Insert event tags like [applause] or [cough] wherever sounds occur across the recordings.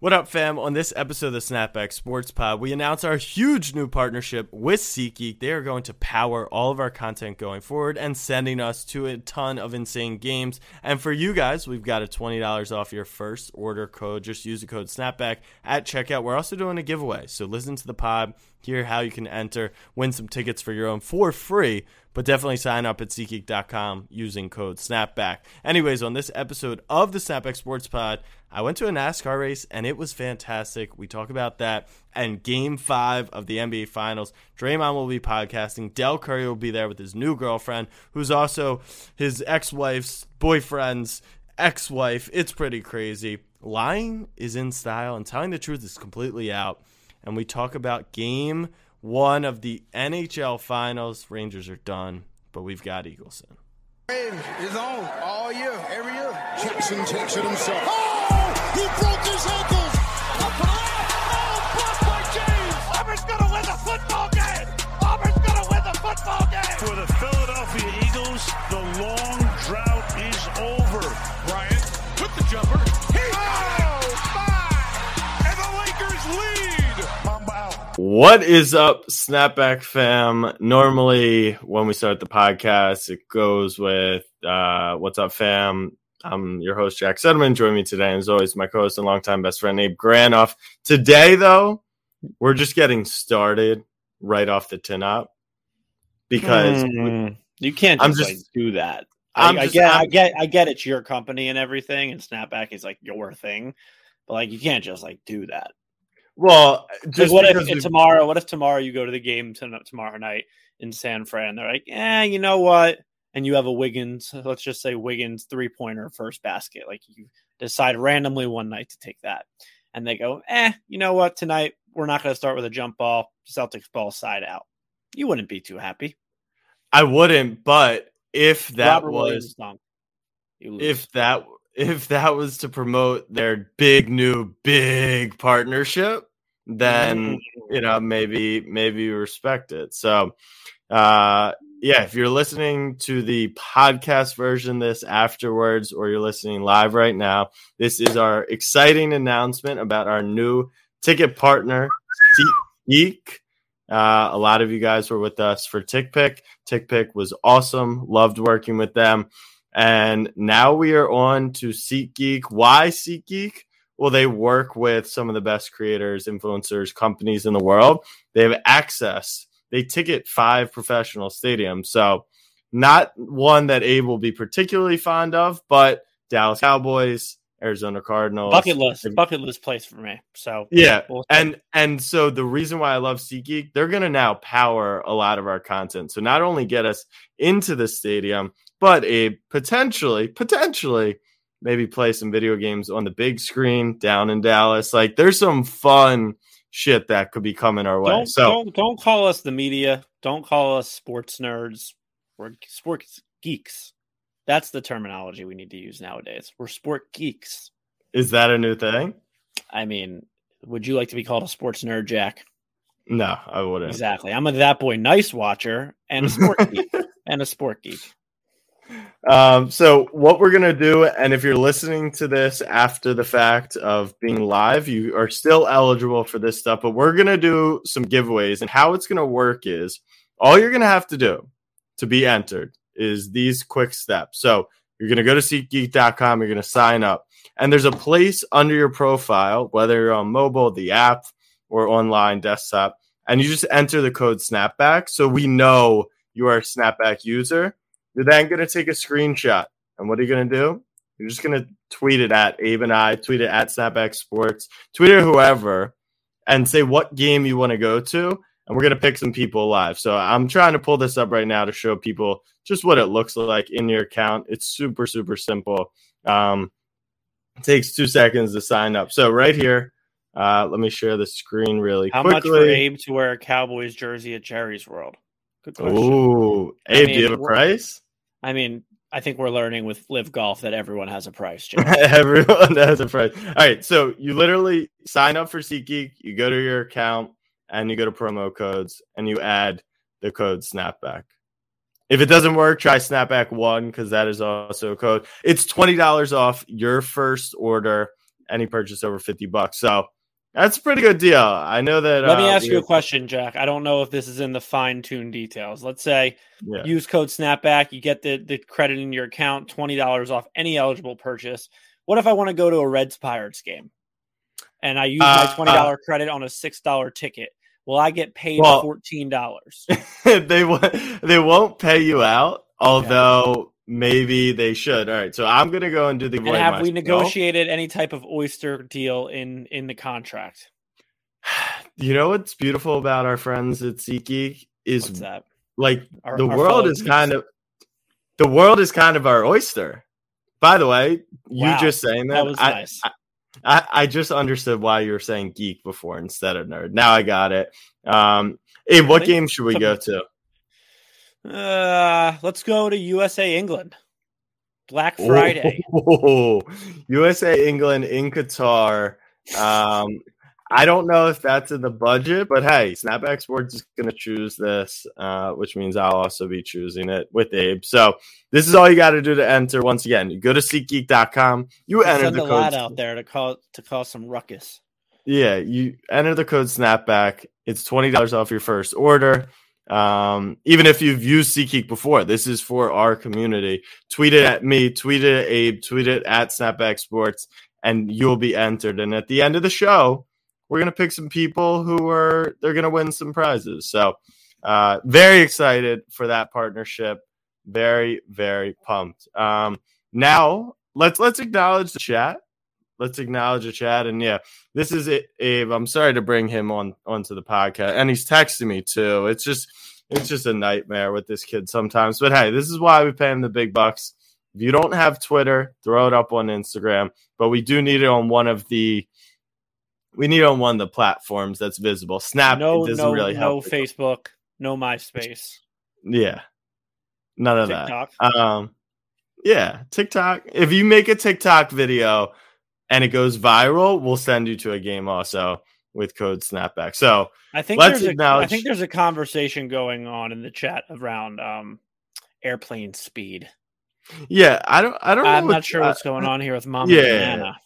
What up, fam? On this episode of the Snapback Sports Pod, we announce our huge new partnership with SeatGeek. They are going to power all of our content going forward and sending us to a ton of insane games. And for you guys, we've got a $20 off your first order code. Just use the code Snapback at checkout. We're also doing a giveaway. So listen to the pod, hear how you can enter, win some tickets for your own for free but definitely sign up at SeatGeek.com using code SNAPBACK. Anyways, on this episode of the Snapback Sports Pod, I went to a NASCAR race and it was fantastic. We talk about that and game five of the NBA Finals. Draymond will be podcasting. Del Curry will be there with his new girlfriend, who's also his ex wife's boyfriend's ex wife. It's pretty crazy. Lying is in style and telling the truth is completely out. And we talk about game one of the NHL Finals. Rangers are done, but we've got Eagles in. Is on all year, every year. Jackson takes it himself. Oh, he broke his ankles. Oh, blocked by James. Auburn's gonna win the football game. Auburn's gonna win the football game. For the Philadelphia Eagles, the long drought is over. Bryant with the jumper. What is up, Snapback fam? Normally, when we start the podcast, it goes with uh, What's up, fam? I'm your host, Jack Settleman. Join me today, and as always, my co host and longtime best friend, Abe Granoff. Today, though, we're just getting started right off the tin up because Mm, you can't I'm just, just- like, do that. I, I get, I I'm- get, I get it's your company and everything, and Snapback is like your thing, but like you can't just like do that. Well, Like, just what if we- tomorrow? What if tomorrow you go to the game to, tomorrow night in San Fran? They're like, eh, you know what? And you have a Wiggins, let's just say Wiggins three pointer first basket. Like you decide randomly one night to take that, and they go, eh, you know what? Tonight we're not going to start with a jump ball. Celtics ball side out. You wouldn't be too happy. I wouldn't, but if that Robert was. If that if that was to promote their big new big partnership then Mm. you know maybe maybe you respect it so uh yeah if you're listening to the podcast version this afterwards or you're listening live right now this is our exciting announcement about our new ticket partner SeatGeek. Uh, a lot of you guys were with us for TickPick. TickPick was awesome. Loved working with them. And now we are on to SeatGeek. Why SeatGeek? Well, they work with some of the best creators, influencers, companies in the world. They have access. They ticket five professional stadiums. So, not one that Abe will be particularly fond of, but Dallas Cowboys, Arizona Cardinals. bucket list, bucket list place for me. So Yeah, we'll and and so the reason why I love SeatGeek, they're going to now power a lot of our content. So not only get us into the stadium, but a potentially potentially maybe play some video games on the big screen down in Dallas. Like there's some fun shit that could be coming our way. don't, so don't don't call us the media. Don't call us sports nerds. We're sports geeks. That's the terminology we need to use nowadays. We're sport geeks. is that a new thing? I mean, would you like to be called a sports nerd, Jack? No, I wouldn't. Exactly. I'm a that boy nice watcher and a sport [laughs] geek and a sport geek. Um, so what we're gonna do, and if you're listening to this after the fact of being live, you are still eligible for this stuff. But we're gonna do some giveaways, and how it's gonna work is all you're gonna have to do to be entered is these quick steps. So you're gonna go to SeatGeek.com, you're gonna sign up, and there's a place under your profile, whether you're on mobile, the app, or online desktop, and you just enter the code Snapback, so we know you are a Snapback user. You're then going to take a screenshot. And what are you going to do? You're just going to tweet it at Abe and I, tweet it at Snapback Sports, tweet it whoever, and say what game you want to go to. And we're going to pick some people live. So I'm trying to pull this up right now to show people just what it looks like in your account. It's super, super simple. Um, it takes two seconds to sign up. So right here, uh, let me share the screen really How much quickly. for Abe to wear a Cowboys jersey at Jerry's World? Good question. Ooh, I Abe, do you have a price? I mean, I think we're learning with Live Golf that everyone has a price. [laughs] Everyone has a price. All right, so you literally sign up for SeatGeek, you go to your account, and you go to promo codes, and you add the code Snapback. If it doesn't work, try Snapback One because that is also a code. It's twenty dollars off your first order, any purchase over 50 bucks. So that's a pretty good deal. I know that. Let me uh, ask we you a question, Jack. I don't know if this is in the fine tuned details. Let's say Yeah. use code snapback, you get the, the credit in your account, $20 off any eligible purchase. What if I want to go to a Reds Pirates game and I use Uh, my $20 credit on a $6 ticket? Will I get paid Well- $14? [laughs] they won't they won't pay you out, although maybe they should. All right, so I'm gonna go and do the and have we negotiated any type of oyster deal in in the contract? [sighs] You know what's beautiful about our friends at SeatGeek is What's that? like Our- the our world is kind of the world is kind of our oyster. By the way, you just saying that, That was I, nice. I, I just understood why you were saying geek before instead of nerd. Now I got it. Um, hey, what game should we go to? Uh, let's go to USA England. Black Friday. [laughs] Oh, USA England in Qatar. Um, I don't know if that's in the budget, but hey, Snapback Sports is going to choose this, uh, which means I'll also be choosing it with Abe. So this is all you got to do to enter. Once again, you go to SeatGeek.com, you enter Send the code. lad out there to call to cause some ruckus. Yeah, you enter the code Snapback. It's twenty dollars off your first order. Um, even if you've used SeatGeek before, this is for our community. Tweet it at me, tweet it at Abe, tweet it at Snapback Sports, and you'll be entered. And at the end of the show, we're gonna pick some people who are they're gonna win some prizes. So uh very excited for that partnership. Very, very pumped. Um now let's let's acknowledge the chat. Let's acknowledge the chat. And yeah, this is it, Abe. I'm sorry to bring him on onto the podcast, and he's texting me too. It's just it's just a nightmare with this kid sometimes. But hey, this is why we pay him the big bucks. If you don't have Twitter, throw it up on Instagram. But we do need it on one of the we need on one of the platforms that's visible. Snap no, doesn't no, really no help. Facebook, no MySpace, Yeah, none of TikTok. that. Um, yeah, TikTok. If you make a TikTok video and it goes viral, we'll send you to a game also with code Snapback. So I think Let's there's a, I think there's a conversation going on in the chat around um airplane speed. yeah, I don't, I don't. I'm not sure what's going on here with Mama yeah. Banana.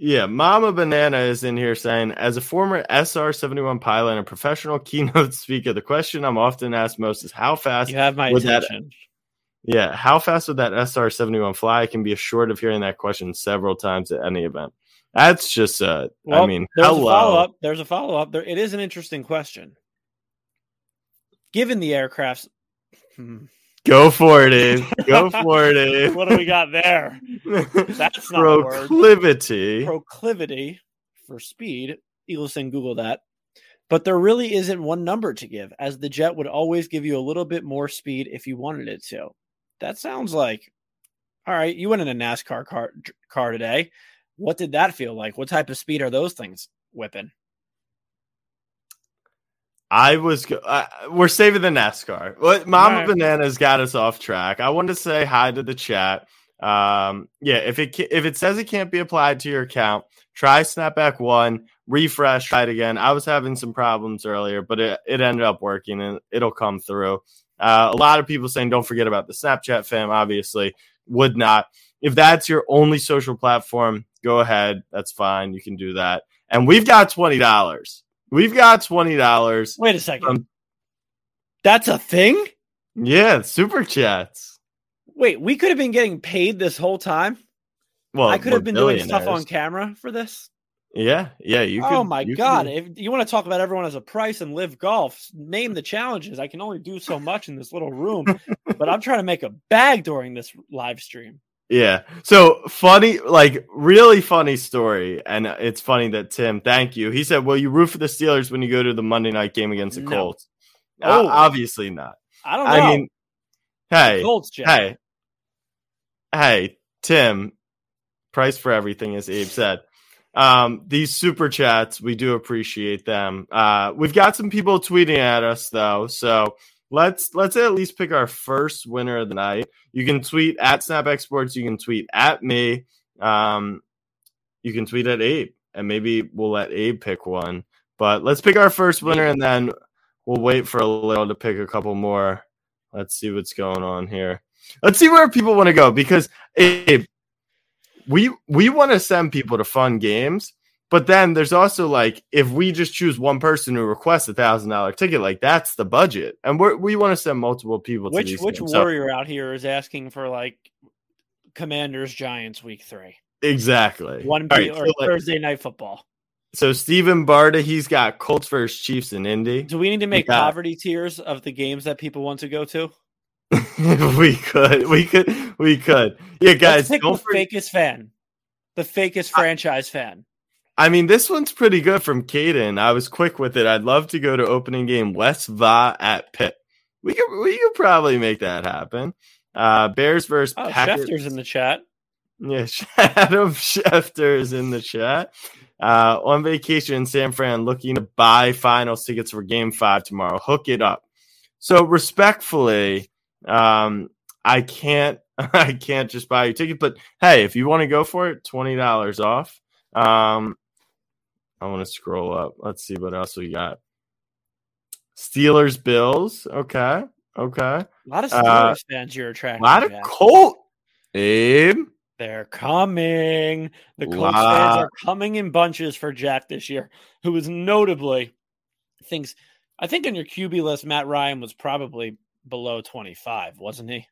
Yeah, Mama Banana is in here saying, as a former SR 71 pilot and professional keynote [laughs] speaker, the question I'm often asked most is how fast You have my Would that- attention. Yeah, how fast would that SR seventy one fly? I can be assured of hearing that question several times at any event. That's just uh Well, I mean, there's hello. a follow up. There's a follow up. There, it is an interesting question. Given the aircraft's, Hmm, Go for it, Abe. Go [laughs] for it, Abe. what do we got there? That's not proclivity. Proclivity for speed. You listen, Google that. But there really isn't one number to give, as the jet would always give you a little bit more speed if you wanted it to. That sounds like, all right, you went in a NASCAR car, car today. What did that feel like? What type of speed are those things whipping? I was. Uh, we're saving the NASCAR. What Mama Right. Bananas got us off track. I wanted to say hi to the chat. Um, yeah, if it if it says it can't be applied to your account, try Snapback One, refresh, try it again. I was having some problems earlier, but it, it ended up working and it'll come through. Uh, a lot of people saying don't forget about the Snapchat fam. Obviously, would not. If that's your only social platform, go ahead. That's fine. You can do that. And we've got twenty dollars. We've got twenty dollars. Wait a second. Um, That's a thing? Yeah, super chats. Wait, we could have been getting paid this whole time. Well, I could have been doing stuff on camera for this. Yeah, yeah. You. oh my you god! do- If you want to talk about everyone as a price and live golf, name the challenges. I can only do so much in this little room, [laughs] but I'm trying to make a bag during this live stream. Yeah. So funny, like really funny story, and it's funny that Tim. Thank you. He said, "Will you root for the Steelers when you go to the Monday night game against the No. Colts?" Oh. Uh, obviously not. I don't know. I mean, hey, Colts, Jack. hey, hey, Tim. Price for everything, as Abe said. Um, these super chats, we do appreciate them. Uh, we've got some people tweeting at us though, so let's let's at least pick our first winner of the night. You can tweet at Snapback Sports. You can tweet at me. Um, you can tweet at Abe, and maybe we'll let Abe pick one. But let's pick our first winner, and then we'll wait for a little to pick a couple more. Let's see what's going on here. Let's see where people want to go because Abe, we we want to send people to fun games, but then there's also like if we just choose one person who requests a thousand dollar ticket, like that's the budget, and we we want to send multiple people. Which to these which games. So- warrior out here is asking for like Commanders Giants week three, exactly one right, or so, like- Thursday night football? so Stephen Barda, he's got Colts versus Chiefs in Indy. Do we need to make got- poverty tiers of the games that people want to go to? [laughs] we could, we could, we could. Yeah, guys, don't the forget. fakest fan, the fakest franchise fan. I mean, this one's pretty good from Caden. I was quick with it. I'd love to go to opening game West Va at Pitt. We could, we could probably make that happen. Uh, Bears versus Oh, Packers. Schefter's in the chat. Yeah, [laughs] Adam Schefter is in the chat. Uh, on vacation in San Fran, looking to buy finals tickets for Game Five tomorrow. Hook it up. So respectfully, um, I can't, [laughs] I can't just buy your ticket. But hey, if you want to go for it, twenty dollars off. Um, I want to scroll up. Let's see what else we got. Steelers, Bills. Okay, okay. A lot of Uh, Steelers fans you're attracting. A lot of. Colt. Abe. They're coming. The Colts fans are coming in bunches for Jack this year, who is notably thinks. I think on your QB list, Matt Ryan was probably below 25, wasn't he?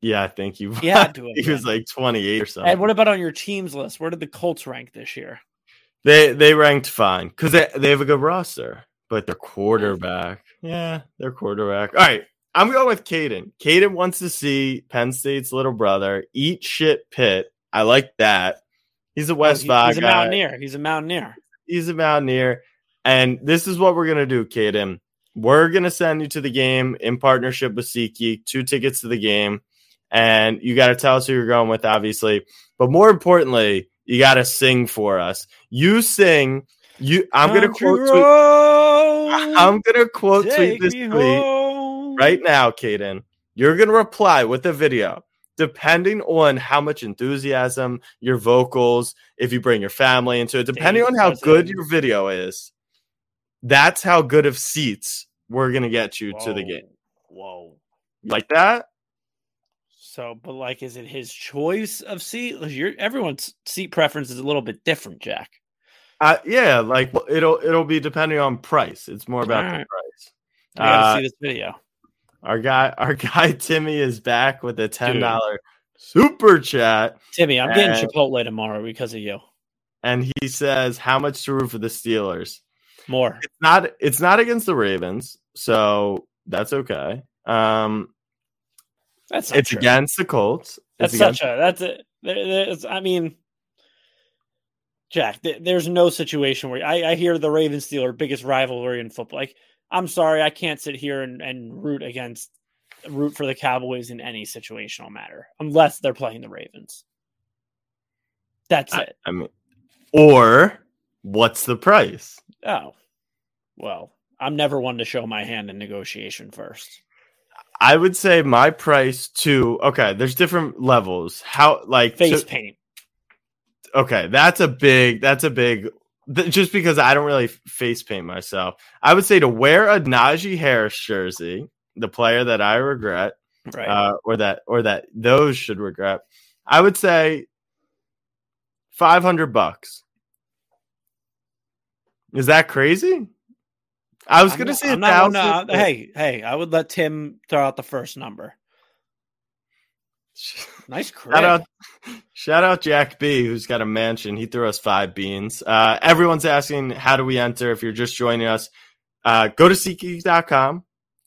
Yeah, I think you. He had to [laughs] he was like 28 or something. And what about on your teams list? Where did the Colts rank this year? They they ranked fine because they, they have a good roster, but their quarterback, yeah, their quarterback. All right, I'm going with Caden. Caden wants to see Penn State's little brother eat shit Pitt. I like that. He's a oh, West Oh, he- he's a mountaineer. He's a mountaineer. He's a mountaineer, and this is what we're gonna do, Caden. We're gonna send you to the game in partnership with SeatGeek, two tickets to the game, and you got to tell us who you're going with, obviously. But more importantly, you got to sing for us. You sing. You. I'm gonna quote. Tweet, I'm gonna quote tweet this tweet home. right now, Caden. You're gonna reply with a video. Depending on how much enthusiasm, your vocals, if you bring your family into it, depending on how good your video is, that's how good of seats we're gonna get you to the game. Whoa. Like that? So, but like, is it his choice of seat? Your everyone's seat preference is a little bit different, Jack. Uh, yeah, like it'll it'll be depending on price. It's more about the price. I gotta Uh, see this video. Our guy, [laughs] our guy Timmy is back with a ten dollar super chat, Timmy, I'm getting uh, Chipotle tomorrow because of you. and he says, "How much to root for the Steelers?" More. It's not. It's not against the Ravens, so that's okay. Um, That's it's true. against the Colts. That's It's against- such a that's a there- there's, I mean, Jack. th- there's no situation where I, I hear the Ravens Steeler biggest rivalry in football. Like, I'm sorry, I can't sit here and, and root against root for the Cowboys in any situational matter unless they're playing the Ravens. That's I, it. I mean, or what's the price? Oh, well, I'm never one to show my hand in negotiation first. I would say my price to okay. There's different levels. How like to- Face paint. okay, that's a big. That's a big. th- just because I don't really face paint myself, I would say to wear a Najee Harris jersey, the player that I regret, Right. uh, or that or that those should regret. I would say five hundred bucks. Is that crazy? I was gonna say a I'm not one thousand. to- hey, hey, I would let Tim throw out the first number. [laughs] Nice crib. Shout out, shout out Jack B, who's got a mansion. He threw us five beans. Uh, everyone's asking, how do we enter? If you're just joining us, uh, go to SeatGeek.com,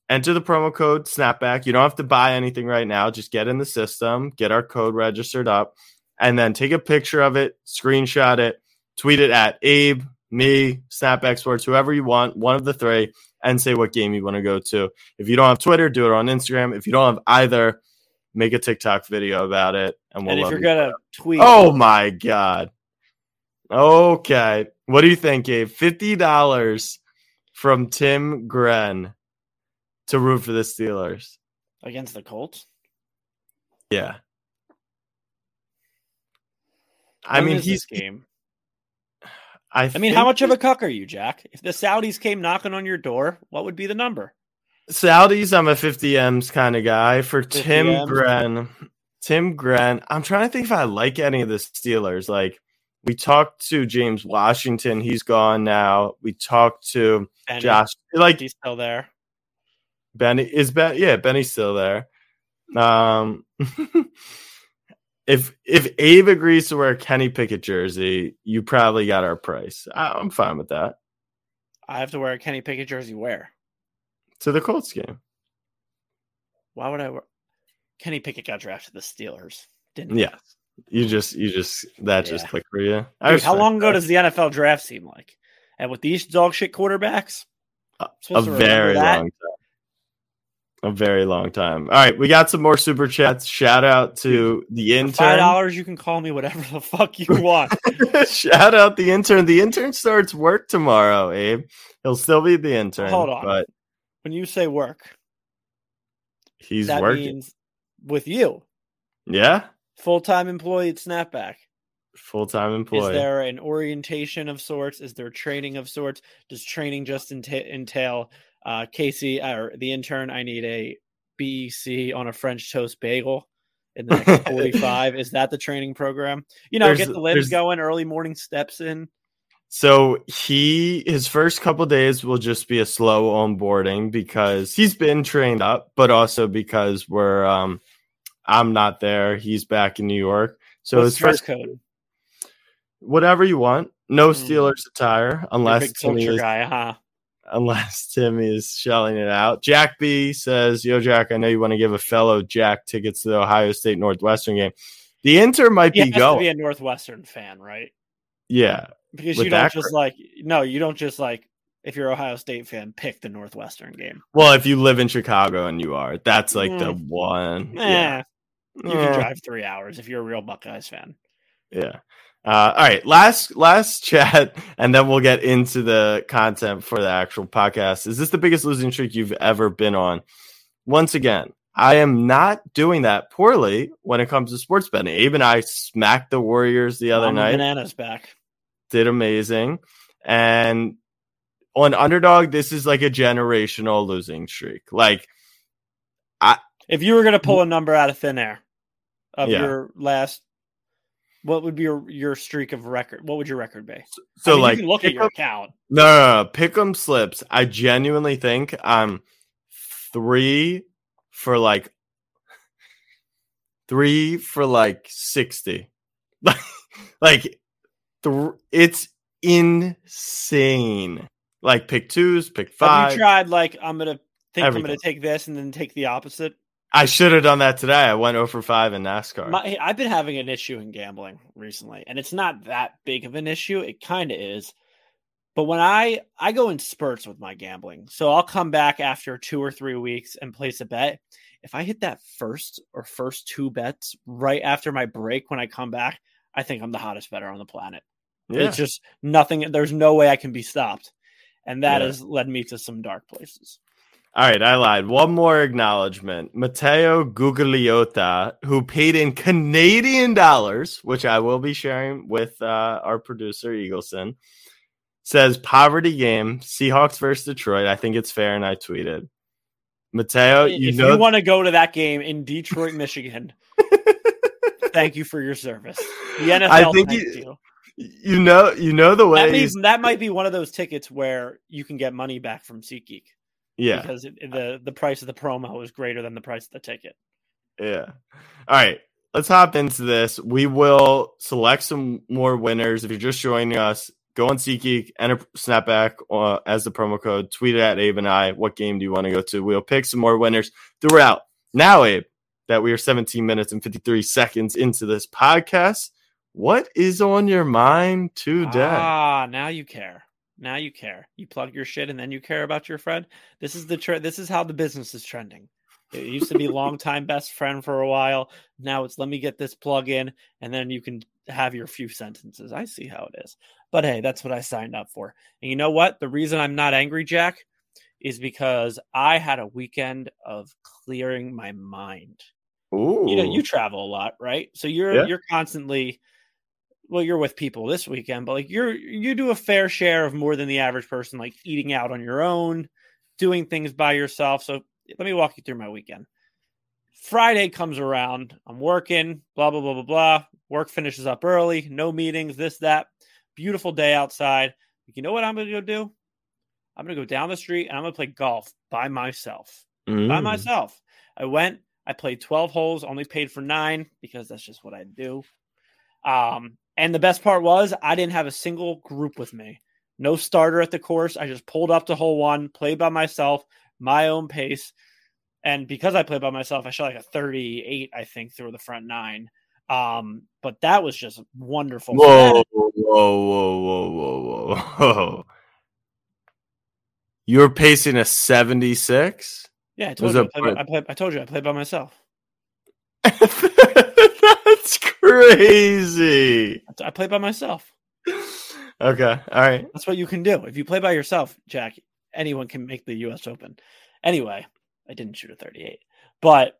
enter the promo code Snapback. You don't have to buy anything right now. Just get in the system, get our code registered up, and then take a picture of it, screenshot it, tweet it at Abe, me, Snapback Sports, whoever you want, one of the three, and say what game you want to go to. If you don't have Twitter, do it on Instagram. If you don't have either, make a TikTok video about it, and we'll. and if you're you. gonna tweet, oh my god. Okay, what do you think, Gabe? Fifty dollars from Tim Gren to root for the Steelers. against the Colts. Yeah. I mean, he's this game. I, I mean, how much of a cuck are you, Jack? If the Saudis came knocking on your door, what would be the number? Saudis? I'm a 50 M's kind of guy. For Tim Ms? Gren, Tim Grant. I'm trying to think if I like any of the Steelers. Like we talked to James Washington, he's gone now. We talked to Benny, Josh. Like he's still there. Benny is Ben. Yeah, Benny's still there. Um, [laughs] if if Abe agrees to wear a Kenny Pickett jersey, you probably got our price. I, I'm fine with that. I have to wear a Kenny Pickett jersey. Where? To the Colts game. Why would I wear? Kenny Pickett got drafted to the Steelers. Didn't he? Yeah, you just you just that just Yeah. clicked for you. Dude, how long ago that. does the NFL draft seem like? And with these dog shit quarterbacks, a supposed to remember very long time. A very long time. All right, we got some more super chats. Shout out to the For five intern. dollars, you can call me whatever the fuck you [laughs] want. Shout out the intern. The intern starts work tomorrow, Abe. He'll still be the intern. Hold on. But when you say work, he's that working. means with you, yeah. full time employee at Snapback. Full time employee. Is there an orientation of sorts? Is there training of sorts? Does training just enta- entail uh, Casey or the intern? I need a BEC on a French toast bagel in the next [laughs] 45. Is that the training program? You know, There's- get the limbs going, early morning steps in. So he his first couple days will just be a slow onboarding because he's been trained up, but also because we're um I'm not there. He's back in New York. So What's his first code? whatever you want. No Mm. Steelers attire unless big culture is, guy, huh? Unless [laughs] Tim is shelling it out. Jack B says, Yo Jack, I know you want to give a fellow Jack tickets to the Ohio State Northwestern game. The Inter might You be have to be a Northwestern fan, right? yeah. Because you don't just like no, you don't just like if you're an Ohio State fan, pick the Northwestern game. Well, if you live in Chicago and you are, that's like the Mm. one. Eh, Yeah. you Eh. can drive three hours if you're a real Buckeyes fan. Yeah. Uh, all right. Last last chat, [laughs] and then we'll get into the content for the actual podcast. Is this the biggest losing streak you've ever been on? Once again, I am not doing that poorly when it comes to sports betting. Abe and I smacked the Warriors the other Mama night. bananas back. Did amazing. And on underdog, this is like a generational losing streak. Like I If you were gonna pull a number out of thin air of Yeah. your last, what would be your your streak of record? What would your record be? so, I mean, like you can look at your up- account. No, no, no. Pick 'em slips. I genuinely think I'm three for like three for like 60. [laughs] like th- it's insane. Like pick twos, pick Have five. you tried like I'm gonna think I'm gonna take this and then take the opposite? I should have done that today. I went over five in NASCAR. My, I've been having an issue in gambling recently, and it's not that big of an issue. It kind of is, but when I I go in spurts with my gambling, so I'll come back after two or three weeks and place a bet. If I hit that first or first two bets right after my break when I come back, I think I'm the hottest better on the planet. yeah. It's just nothing. There's no way I can be stopped, and that Yeah. has led me to some dark places. All right, I lied. One more acknowledgement. Matteo Gugliotta, who paid in Canadian dollars, which I will be sharing with uh, our producer, Eagleson, says poverty game, Seahawks versus Detroit. I think it's fair, and I tweeted. Matteo, you if know, you want to go to that game in Detroit, Michigan, [laughs] thank you for your service. The NFL I think thanks you- you. you know, you know the That, means, that might be one of those tickets where you can get money back from SeatGeek yeah, because it, the the price of the promo is greater than the price of the ticket. Yeah. All right. Let's hop into this. We will select some more winners. If you're just joining us, go on SeatGeek, enter Snapback uh, as the promo code, tweet it at Abe and I. What game do you want to go to? We'll pick some more winners throughout. Now, Abe, that we are 17 minutes and 53 seconds into this podcast, what is on your mind today? Ah, now you care. Now you care. You plug your shit and then you care about your friend. This is the tre- this is how the business is trending. It used to be longtime best friend for a while. Now it's let me get this plug in and then you can have your few sentences. I see how it is. But hey, that's what I signed up for. And you know what? The reason I'm not angry, Jack, is because I had a weekend of clearing my mind Ooh. you know you travel a lot right so you're Yeah. you're constantly well you're with people this weekend but like you're you do a fair share of more than the average person like eating out on your own doing things by yourself so let me walk you through my weekend Friday comes around. I'm working, blah, blah, blah, blah, blah. Work finishes up early, no meetings, this, that. Beautiful day outside. You know what I'm going to go do? I'm going to go down the street and I'm going to play golf by myself. By Mm. myself. I went, I played 12 holes, only paid for nine because that's just what I do. Um, and the best part was I didn't have a single group with me. No starter at the course. I just pulled up to hole one, played by myself, my own pace. And because I played by myself, I shot like a 38, I think, through the front nine. Um, but that was just wonderful. Whoa, whoa, whoa, whoa, whoa, whoa. You're pacing a 76? Yeah, I Was told you. I, played, I, played, I told you I played by myself. [laughs] That's crazy. I play by myself. Okay. All right. That's what you can do. If you play by yourself, Jack, anyone can make the US Open. Anyway, I didn't shoot a 38. But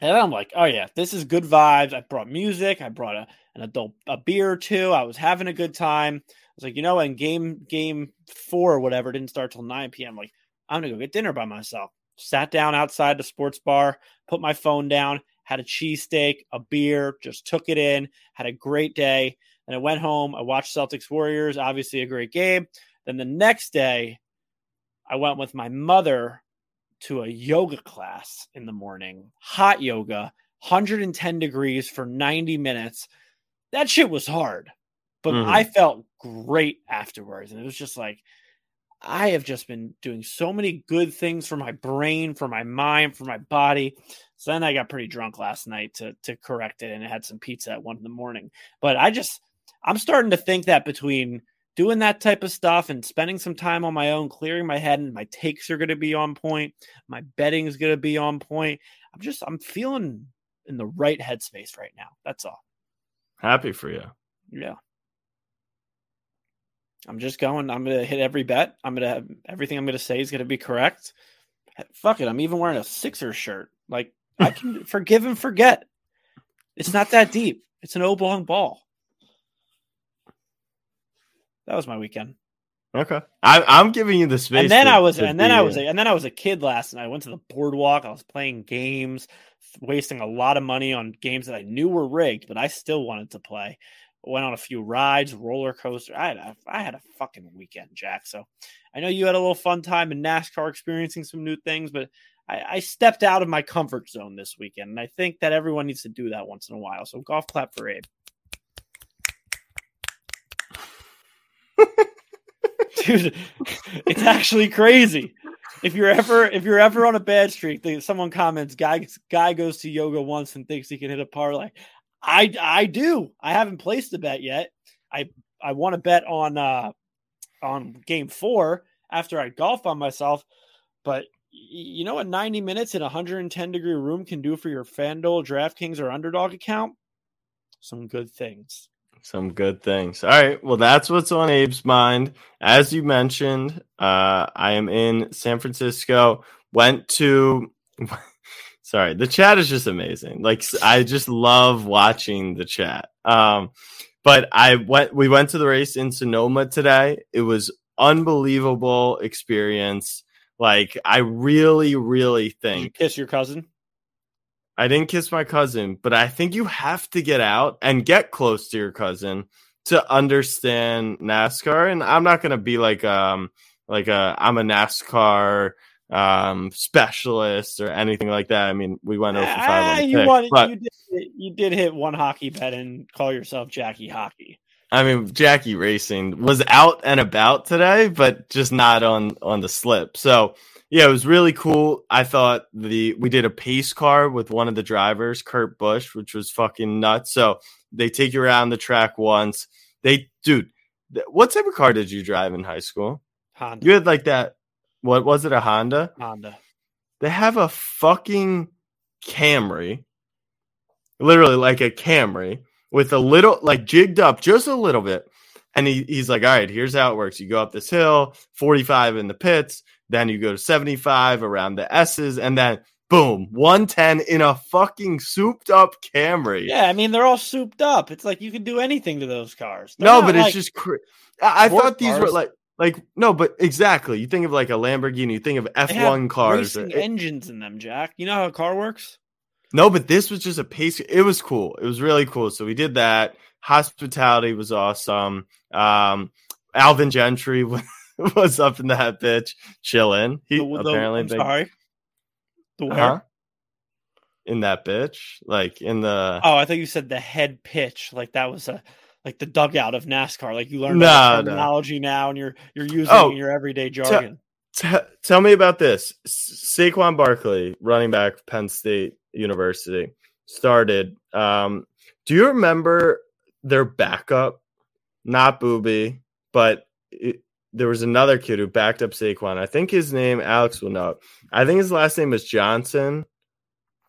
and I'm like, oh yeah, this is good vibes. I brought music, I brought a, an adult a beer or two. I was having a good time. I was like, you know, and game game four or whatever didn't start till 9 p.m. Like, I'm gonna go get dinner by myself. Sat down outside the sports bar, put my phone down, had a cheesesteak, a beer, just took it in, had a great day. And I went home. I watched Celtics Warriors, obviously a great game. Then the next day, I went with my mother to a yoga class in the morning, hot yoga, 110 degrees for 90 minutes. That shit was hard, but Mhm. I felt great afterwards. And it was just like, I have just been doing so many good things for my brain, for my mind, for my body. So then I got pretty drunk last night to to correct it and I had some pizza at one in the morning. But I just I'm starting to think that between doing that type of stuff and spending some time on my own, clearing my head, and my takes are going to be on point. My betting is going to be on point. I'm just, I'm feeling in the right headspace right now. That's all. Happy for you. Yeah. I'm just going. I'm going to hit every bet. I'm going to have everything I'm going to say is going to be correct. Fuck it. I'm even wearing a Sixers shirt. Like, I [laughs] can forgive and forget. It's not that deep. It's an oblong ball. That was my weekend. Okay. I, I'm giving you the space. and then to- I was, and then I was, a, and then I was a kid last night. I went to the boardwalk. I was playing games, wasting a lot of money on games that I knew were rigged, but I still wanted to play. Went on a few rides, roller coaster. I had a, I had a fucking weekend, Jack. So I know you had a little fun time in NASCAR, experiencing some new things, but I, I stepped out of my comfort zone this weekend, and I think that everyone needs to do that once in a while. So golf clap for Abe. [laughs] Dude, it's actually crazy. If you're ever if you're ever on a bad streak, someone comments, "Guy guy goes to yoga once and thinks he can hit a parlay." I I do. I haven't placed a bet yet. I I want to bet on uh on game four after I golf on myself, but you know what 90 minutes in a 110 degree room can do for your FanDuel, DraftKings, or Underdog account? Some good things. Some good things. All right. Well, that's what's on Abe's mind. As you mentioned, uh, I am in San Francisco. Went to. [laughs] Sorry, the chat is just amazing. Like I just love watching the chat. Um, but I went. We went to the race in Sonoma today. It was unbelievable experience. Like I really, really Did you think kiss your cousin? I didn't kiss my cousin, but I think you have to get out and get close to your cousin to understand NASCAR. And I'm not gonna be like um like a I'm a NASCAR um specialist or anything like that. I mean, we went over five Ah, you pick, wanted, but you did you did hit one hockey bet and call yourself Jackie Hockey. I mean Jackie Racing was out and about today, but just not on on the slip. So yeah, it was really cool. I thought the we did a pace car with one of the drivers, Kurt Busch, which was fucking nuts. So they take you around the track once. They, dude, what type of car did you drive in high school? Honda. You had like that. What was it? A Honda? Honda. They have a fucking Camry, literally like a Camry with a little, like jigged up just a little bit. And he, he's like, all right, here's how it works. You go up this hill, 45 in the pits, then you go to 75 around the S's, and then boom, 110 in a fucking souped up Camry. Yeah, I mean they're all souped up. It's like you can do anything to those cars. They're no, but it's just cra- I, I thought these were like like no, but exactly. You think of like a Lamborghini, you think of F1 cars. racing It- engines in them, Jack. You know how a car works? No, but this was just a pace. It was cool. It was really cool. So we did that. Hospitality was awesome. Um, Alvin Gentry [laughs] was, was up in that bitch chilling. He The- the- apparently I'm big- sorry. The where? Uh-huh. in that bitch, like in the Oh, I thought you said the head pitch, like that was a like the dugout of NASCAR. Like you learned No, the no. now, and you're you're using Oh, it in your everyday jargon. T- tell me about this. Saquon Barkley, running back, Penn State University, started. Um, do you remember their backup? Not Booby, but it, there was another kid who backed up Saquon. I think his name Alex will know. I think his last name is Johnson.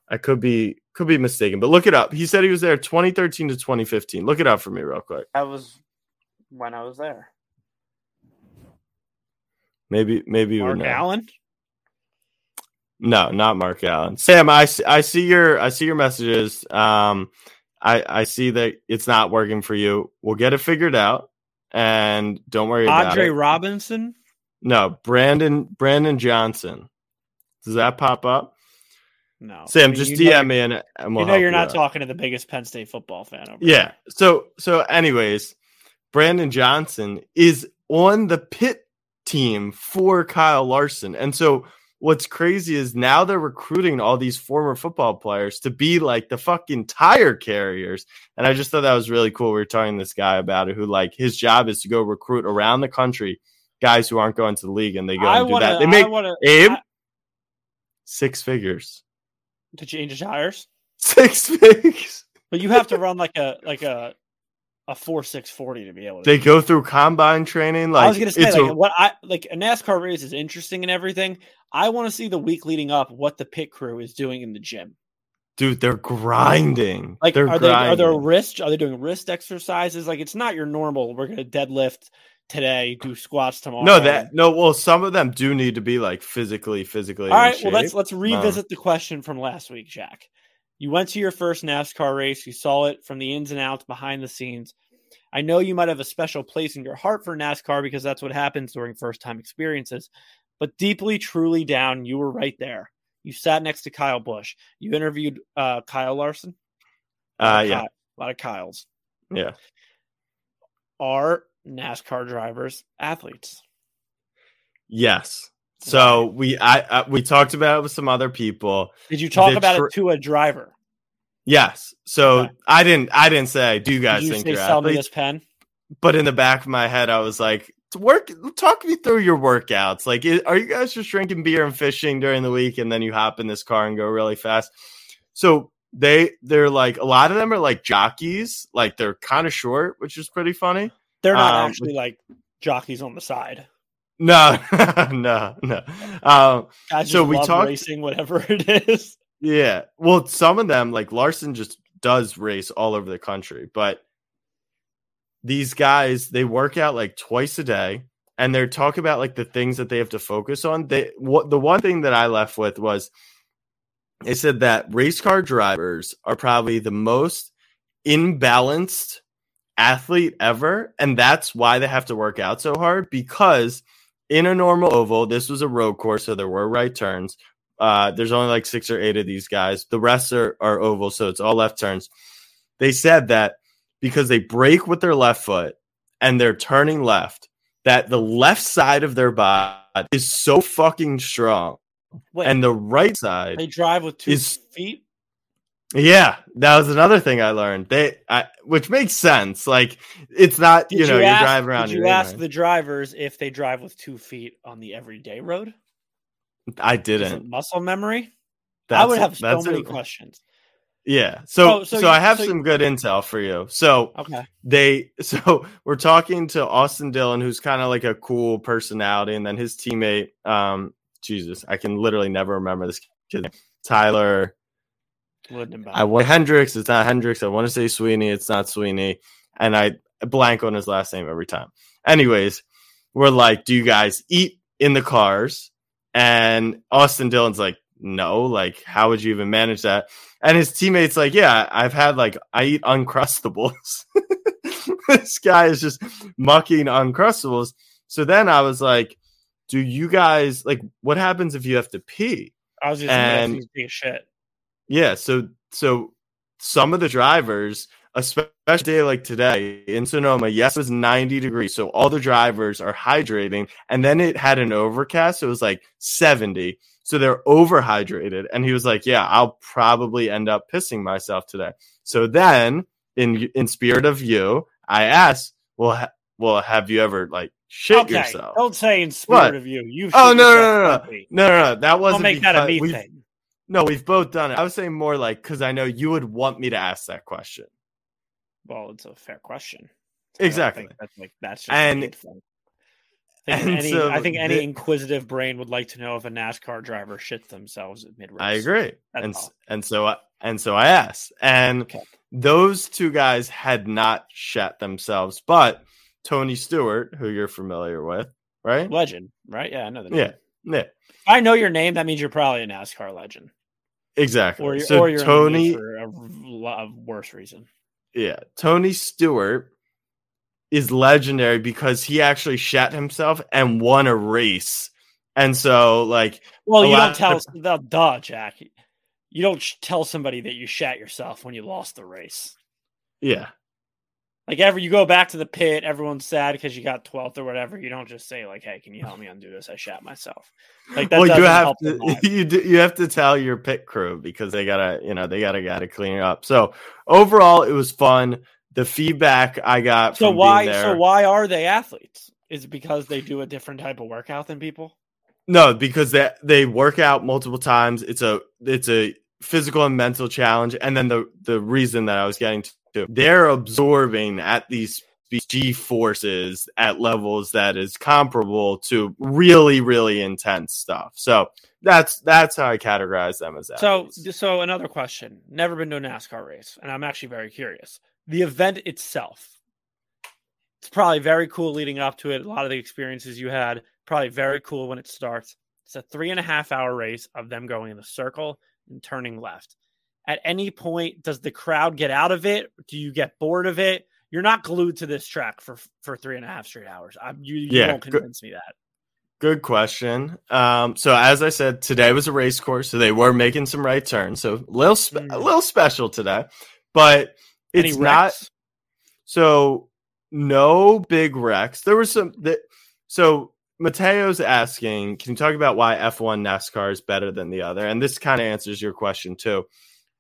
I could be could be mistaken, but look it up. He said he was there 2013 to 2015. Look it up for me real quick. that was when I was there. Maybe maybe you would Mark know. Allen. No, not Mark Allen. Sam, I, see- I see your I see your messages. Um, I I see that it's not working for you. We'll get it figured out, and don't worry about Andre. Robinson. no, Brandon Brandon Johnson. Does that pop up? No, Sam, I mean, just know DM me and, and we'll you know you're not talking to the biggest Penn State football fan. Over Yeah. there. So so anyways, Brandon Johnson is on the pit team for Kyle Larson. And so what's crazy is now they're recruiting all these former football players to be like the fucking tire carriers. And I just thought that was really cool. We were talking to this guy about it who like his job is to go recruit around the country guys who aren't going to the league and they go I and do want to. that. They make I to. Abe six figures. To change tires, Six figures. but you have to run like a like a a four six forty to be able to. They go through combine training. Like I was gonna say it's like a- what I like a NASCAR race is interesting and everything. I want to see the week leading up what the pit crew is doing in the gym. dude, they're grinding. Like they're are they are there grinding. wrist are they doing wrist exercises? Like it's not your normal. We're gonna deadlift today, do squats tomorrow. no that no. Well, some of them do need to be like physically, physically. All right, well let's let's revisit the question from last week, Jack. You went to your first NASCAR race, you saw it from the ins and outs behind the scenes. I know you might have a special place in your heart for NASCAR because that's what happens during first time experiences, but deeply, truly down, you were right there. You sat next to Kyle Busch. You interviewed uh, Kyle Larson. Uh, yeah, Ky- a lot of Kyles. yeah. Are NASCAR drivers athletes? Yes. So we I, I we talked about it with some other people. Did you talk The about it to a driver? Yes. So Okay. I didn't I didn't say do you guys you think say you're sell me athletes? this pen? But in the back of my head, I was like, work talk me through your workouts. Like, are you guys just drinking beer and fishing during the week, and then you hop in this car and go really fast? So they they're like a lot of them are like jockeys, like they're kind of short, which is pretty funny. They're not Um, actually like jockeys on the side. No, [laughs] no, no. Um, So we talked- racing, whatever [laughs] it is. yeah. Well, some of them, like Larson, just does race all over the country, but these guys they work out like twice a day and they're talking about like the things that they have to focus on they what the one thing that i left with was they said that race car drivers are probably the most imbalanced athlete ever and that's why they have to work out so hard because in a normal oval this was a road course so there were right turns uh, there's only like six or eight of these guys the rest are, are oval so it's all left turns they said that because they brake with their left foot and they're turning left, that the left side of their body is so fucking strong. Wait, and the right side, they drive with two is- feet. Yeah, that was another thing I learned. They, I, which makes sense. Like it's not, Did you know, you ask, driving around. Did you ask the drivers if they drive with two feet on the everyday road? I didn't. muscle memory? I would have so many it. questions. Yeah. So, Oh, so, so you- I have so some good intel for you. So, Okay. they [laughs] so we're talking to Austin Dillon, who's kind of like a cool personality, and then his teammate, um, Jesus, I can literally never remember this kid. Tyler. I want Hendricks. It's not Hendricks. I want to say Sweeney. It's not Sweeney, and I blank on his last name every time. Anyways, we're like, do you guys eat in the cars? And Austin Dillon's like, no. Like, how would you even manage that? And his teammates like, yeah, I've had like I eat uncrustables. [laughs] this guy is just mucking uncrustables. So then I was like, do you guys like what happens if you have to pee? I was just and- and, he's being shit. Yeah, so so some of the drivers, especially day like today in Sonoma, yes, it was 90 degrees. So all the drivers are hydrating. And then it had an overcast. So it was like 70. So they're overhydrated. And he was like, Yeah, I'll probably end up pissing myself today. So then, in in spirit of you, I asked, Well, ha- well, have you ever like shit okay, yourself? don't say in spirit What? of you. You Oh no, no, no, no, no, no, no. That wasn't Don't make that a me thing. No, we've both done it. I was saying more like because I know you would want me to ask that question. Well, it's a fair question. Don't Exactly. That's like that's just And- I think, and any, so I think any the- inquisitive brain would like to know if a NASCAR driver shits themselves at mid race. I agree. That's and all. and so I, and so I asked, and Okay. those two guys had not shat themselves, but Tony Stewart, who you're familiar with, right? Legend, right? Yeah, I know the name. Yeah, yeah, I know your name, that means you're probably a NASCAR legend, exactly. or so or you're Tony, in the news for a lot of worse reason. yeah, Tony Stewart is legendary because he actually shat himself and won a race, and so like Well, you don't tell, the duh, Jack. You don't sh- tell somebody that you shat yourself when you lost the race. yeah, Like ever, you go back to the pit, everyone's sad because you got 12th or whatever. You don't just say like, "Hey, can you help me undo this? I shat myself." Like that well, you have to [laughs] you do, you have to tell your pit crew because they gotta you know they gotta gotta clean it up. So overall, it was fun. The feedback I got So from why? there, So why are they athletes? Is it because they do a different type of workout than people? no because they they work out multiple times. It's a it's a physical and mental challenge, and then the the reason that I was getting to they're absorbing at these these G forces at levels that is comparable to really really intense stuff. So that's that's how I categorize them as that. So, so another question. Never been to a NASCAR race, and I'm actually very curious. The event itself, it's probably very cool leading up to it. A lot of the experiences you had, probably very cool when it starts. It's a three and a half hour race of them going in a circle and turning left. At any point, does the crowd get out of it? Do you get bored of it? You're not glued to this track for for three and a half straight hours. I, you, you Yeah, won't good- convince me that. Good question. Um, so as I said, today was a race course, so they were making some right turns. So a little, spe- a Mm. little special today, but it's not. So no big wrecks. There was some. That, so Mateo's asking, can you talk about why F1 NASCAR is better than the other? And this kind of answers your question too.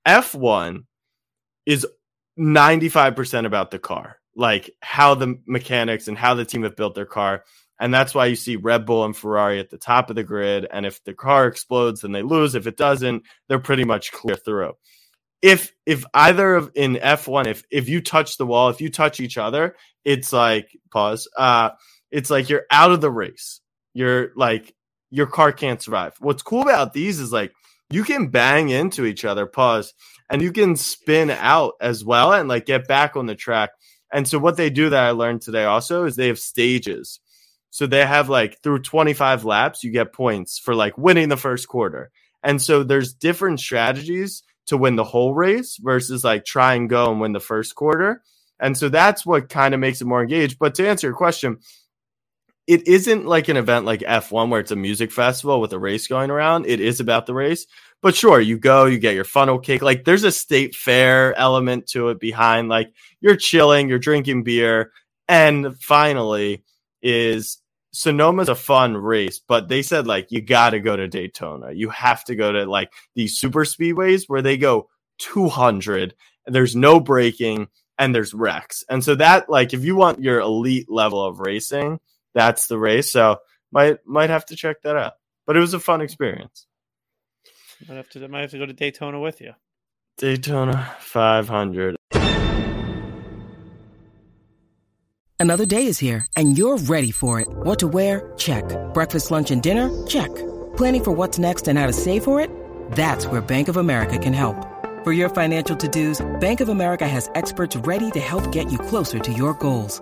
F1 is 95% about the car, like how the mechanics and how the team have built their car. And that's why you see Red Bull and Ferrari at the top of the grid. And if the car explodes, then they lose. If it doesn't, they're pretty much clear through. If if either of in F1, if if you touch the wall, if you touch each other, it's like pause. Uh it's like you're out of the race. You're like your car can't survive. What's cool about these is like you can bang into each other, pause, and you can spin out as well and like get back on the track. And so what they do that I learned today also is they have stages. So they have like through 25 laps, you get points for like winning the first quarter. And so there's different strategies to win the whole race versus like try and go and win the first quarter. And so that's what kind of makes it more engaged. But to answer your question, it isn't like an event like F1 where it's a music festival with a race going around. It is about the race. But sure, you go, you get your funnel cake. Like there's a state fair element to it behind. Like you're chilling, you're drinking beer. And finally, is Sonoma's a fun race, but they said like you got to go to Daytona. You have to go to like these super speedways where they go 200 and there's no braking and there's wrecks. And so that like if you want your elite level of racing, that's the race. So might might have to check that out. But it was a fun experience. Might have to, might have to go to Daytona with you. Daytona 500. Another day is here, and you're ready for it. What to wear? Check. Breakfast, lunch, and dinner? Check. Planning for what's next and how to save for it? That's where Bank of America can help. For your financial to-dos, Bank of America has experts ready to help get you closer to your goals.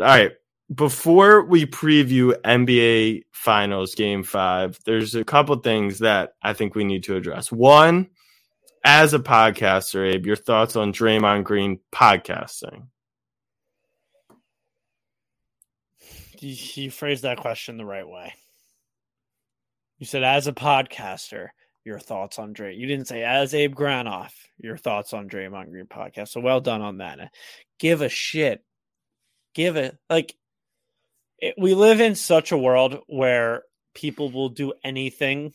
All right. Before we preview NBA Finals Game 5, there's a couple things that I think we need to address. One, as a podcaster, Abe, your thoughts on Draymond Green podcasting? You, phrased that question the right way. You said, as a podcaster, your thoughts on Dray. You didn't say, as Abe Granoff, your thoughts on Draymond Green podcast. So well done on that. Give a shit give it like it, we live in such a world where people will do anything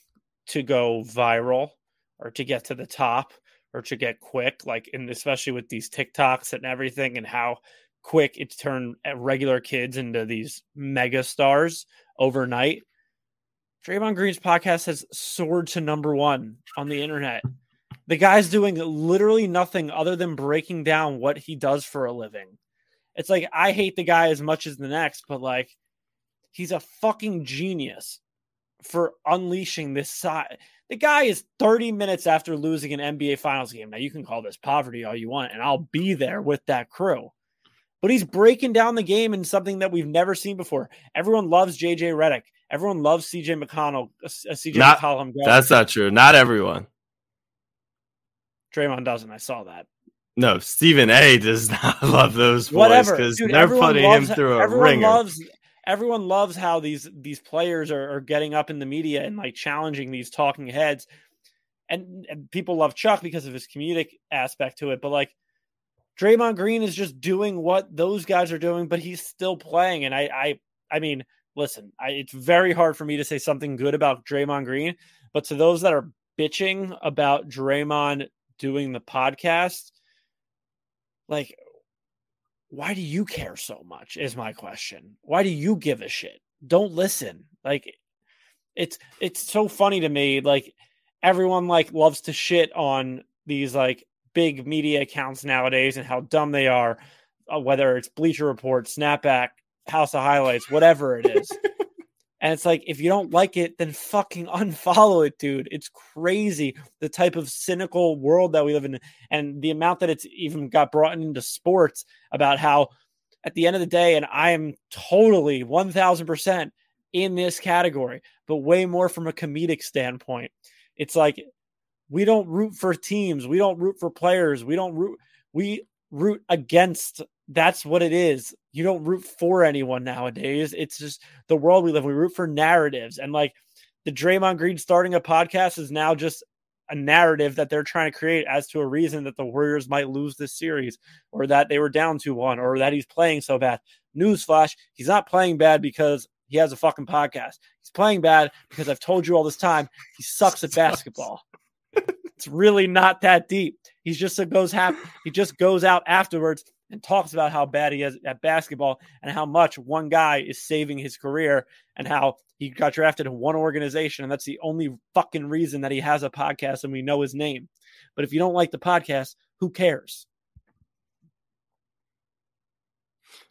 to go viral or to get to the top or to get quick like and especially with these TikToks and everything and how quick it's turned regular kids into these mega stars overnight. Draymond Green's podcast has soared to number one on the internet. The guy's doing literally nothing other than breaking down what he does for a living it's like I hate the guy as much as the next, but like he's a fucking genius for unleashing this side. The guy is 30 minutes after losing an NBA Finals game. Now you can call this poverty all you want, and I'll be there with that crew. But he's breaking down the game in something that we've never seen before. Everyone loves JJ Redick. Everyone loves CJ McConnell. Uh, CJ not, McCollum. That's not true. Not everyone. Draymond doesn't. I saw that. No, Stephen A does [laughs] not love those boys because they're putting loves, him through a everyone ringer. Loves, everyone loves how these these players are, are, getting up in the media and like challenging these talking heads, and, and people love Chuck because of his comedic aspect to it. But like Draymond Green is just doing what those guys are doing, but he's still playing. And I, I, I mean, listen, I, it's very hard for me to say something good about Draymond Green, but to those that are bitching about Draymond doing the podcast like why do you care so much is my question. Why do you give a shit? Don't listen. Like it's it's so funny to me like everyone like loves to shit on these like big media accounts nowadays and how dumb they are uh, whether it's bleacher report snapback house of highlights whatever it is [laughs] And it's like, if you don't like it, then fucking [laughs] unfollow it, dude. It's crazy the type of cynical world that we live in and the amount that it's even got brought into sports about how, at the end of the day, and I am totally 1000% in this category, but way more from a comedic standpoint. It's like, we don't root for teams, we don't root for players, we don't root, we root against that's what it is. You don't root for anyone nowadays. It's just the world we live. In. We root for narratives, and like the Draymond Green starting a podcast is now just a narrative that they're trying to create as to a reason that the Warriors might lose this series, or that they were down to one, or that he's playing so bad. Newsflash: He's not playing bad because he has a fucking podcast. He's playing bad because I've told you all this time he sucks at basketball. [laughs] it's really not that deep. He's just goes half. He just goes out afterwards and talks about how bad he is at basketball and how much one guy is saving his career and how he got drafted in one organization and that's the only fucking reason that he has a podcast and we know his name. But if you don't like the podcast, who cares?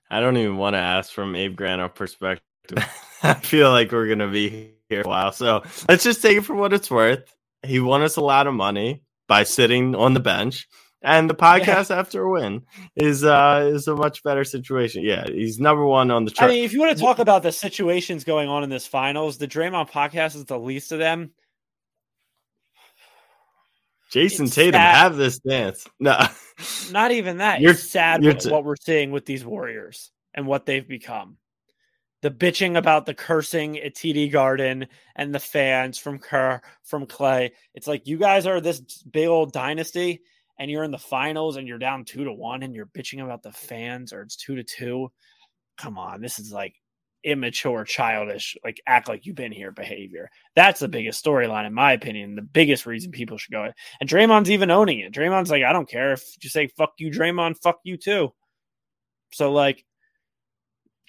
I don't even want to ask from Abe Granoff perspective. [laughs] I feel like we're gonna be here a while. So let's just take it for what it's worth. He won us a lot of money by sitting on the bench and the podcast yeah. after a win is uh is a much better situation. Yeah, he's number one on the chart. I mean, if you want to talk about the situations going on in this finals, the Draymond podcast is the least of them. Jason it's Tatum sad. have this dance. [laughs] No, not even that. You're, it's sad you're t- what we're seeing with these Warriors and what they've become. The bitching about the cursing at TD Garden and the fans from Kerr, from Clay. It's like you guys are this big old dynasty and you're in the finals and you're down two to one and you're bitching about the fans or it's two to two. Come on, this is like immature, childish, like act like you've been here behavior. That's the biggest storyline, in my opinion. The biggest reason people should go. And Draymond's even owning it. Draymond's like, I don't care if you say fuck you, Draymond, fuck you too. So like,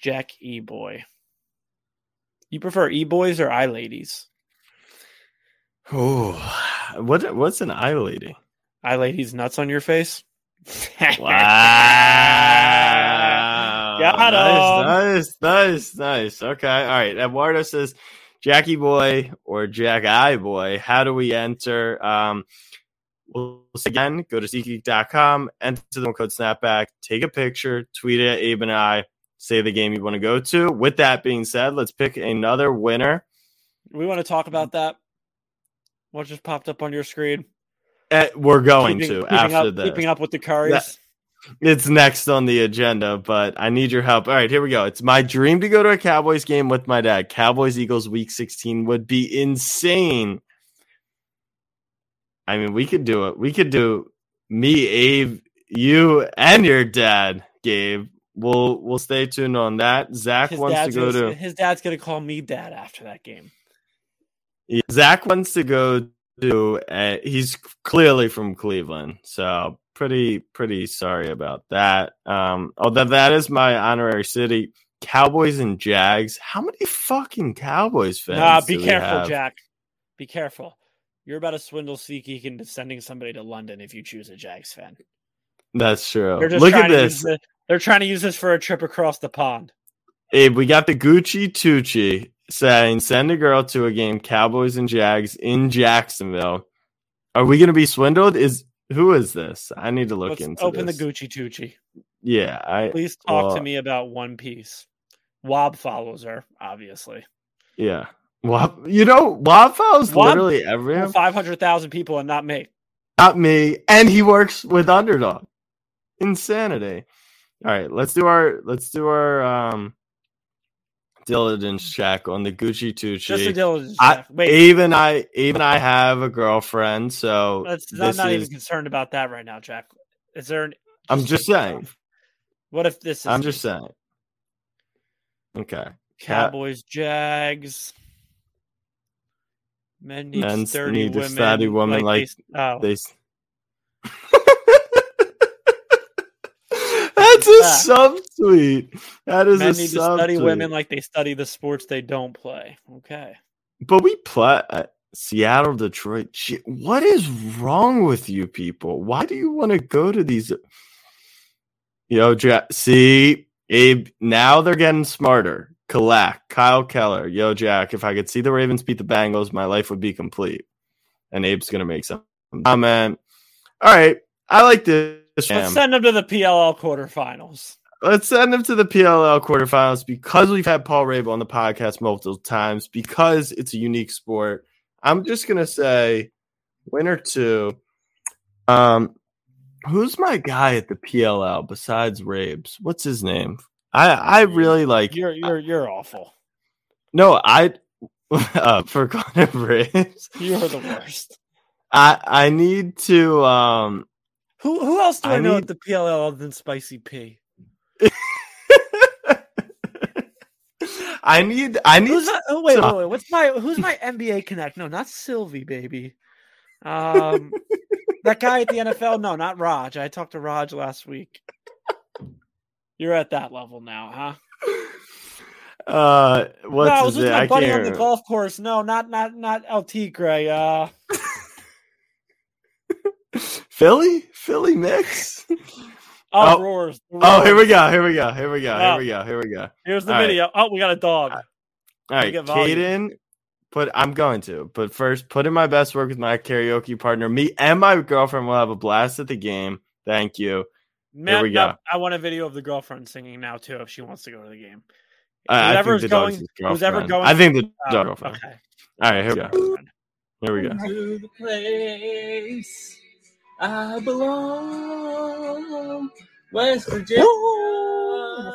Jack E boy, you prefer e boys or i ladies? Oh, what what's an eye lady? I ladies nuts on your face. [laughs] Wow. Got nice, nice, nice, nice. Okay. All right. Eduardo says, Jackie boy or Jack Eye boy, how do we enter? Um, we'll say again, go to SeatGeek.com, enter the code snapback, take a picture, tweet it at Abe and I, say the game you want to go to. With that being said, let's pick another winner. we want to talk about that. What just popped up on your screen? Eh, we're going Keeping- to keeping after up, this. Keeping up with the Currys. It's next on the agenda, but I need your help. All right, here we go. It's my dream to go to a Cowboys game with my dad. Cowboys Eagles week 16 would be insane. I mean, we could do it. We could do me, Abe, you, and your dad, Gabe. We'll we'll stay tuned on that. Zach His wants to go gonna, to his dad's gonna call me dad after that game. Yeah, Zach wants to go to. Uh, he's clearly from Cleveland, so pretty pretty sorry about that. Um, although that is my honorary city, Cowboys and Jags. How many fucking Cowboys fans? Nah, do be careful, have? Jack. Be careful. You're about to swindle SeatGeek into sending somebody to London if you choose a Jags fan. That's true. Look at this, the- they're trying to use this for a trip across the pond. Abe. We got the Gucci Tucci saying send a girl to a game, Cowboys and Jags in Jacksonville. Are we going to be swindled? Is who is this? I need to look Let's into open this. the Gucci Tucci. Yeah, I Please talk well, to me about One Piece. Wob follows her, obviously. Yeah. Wap, you know, Waffle's Wap- literally everywhere. Five hundred thousand people and not me. Not me. And he works with Underdog. Insanity. All right, let's do our let's do our um diligence check on the Gucci Tucci. Just a diligence I, check. Wait, and I and I have a girlfriend, so I'm not is, even concerned about that right now, Jack. Is there? An, I'm just saying. What if this is? I'm just saying. Okay. Cowboys, Jags. Men need sturdy need a women. woman like they- oh, They [laughs] That's a subtweet. That is men a need to study women like they study the sports they don't play. Okay. But we play uh, Seattle, Detroit. Shit, what is wrong with you people? Why do you want to go to these? Yo, Jack. See, Abe. Now they're getting smarter. Kalak, Kyle Keller. Yo, Jack. If I could see the Ravens beat the Bengals, my life would be complete. And Abe's gonna make some comment. All right, I like this. Let's send them to the PLL quarterfinals. Let's send him to the PLL quarterfinals because we've had Paul Rabel on the podcast multiple times because it's a unique sport. I'm just gonna say winner two. Um, who's my guy at the PLL besides Rabes? What's his name? I I really like. You're you're you're awful. No, I [laughs] uh, for Connor Rabes. You're the worst. I I need to um. Who who else do I, I know at the PLL other than Spicy P? [laughs] I need I need Who's that? Oh wait, wait, wait. What's my who's my NBA connect? No, not Sylvie, baby. Um, [laughs] that guy at the NFL. No, not Raj. I talked to Raj last week. You're at that level now, huh? uh what's no, I was with my buddy on the golf course. No, not not not LT Gray. Uh, [laughs] Philly? Philly mix? [laughs] oh, Oh. roars. the oh, here we go. Here we go. Here we go. Here we go. Here we go. Here's the All right. video. Oh, we got a dog. All right, get volume. Caden, put I'm going to, but first put in my best work with my karaoke partner. Me and my girlfriend will have a blast at the game. Thank you. Man, we go. I want a video of the girlfriend singing now too, if she wants to go to the game. I, I Whoever's think the dog's going- his who's ever going- I think the dog girlfriend. okay. All right, here we go. Here we go. To the place I belong. West Virginia.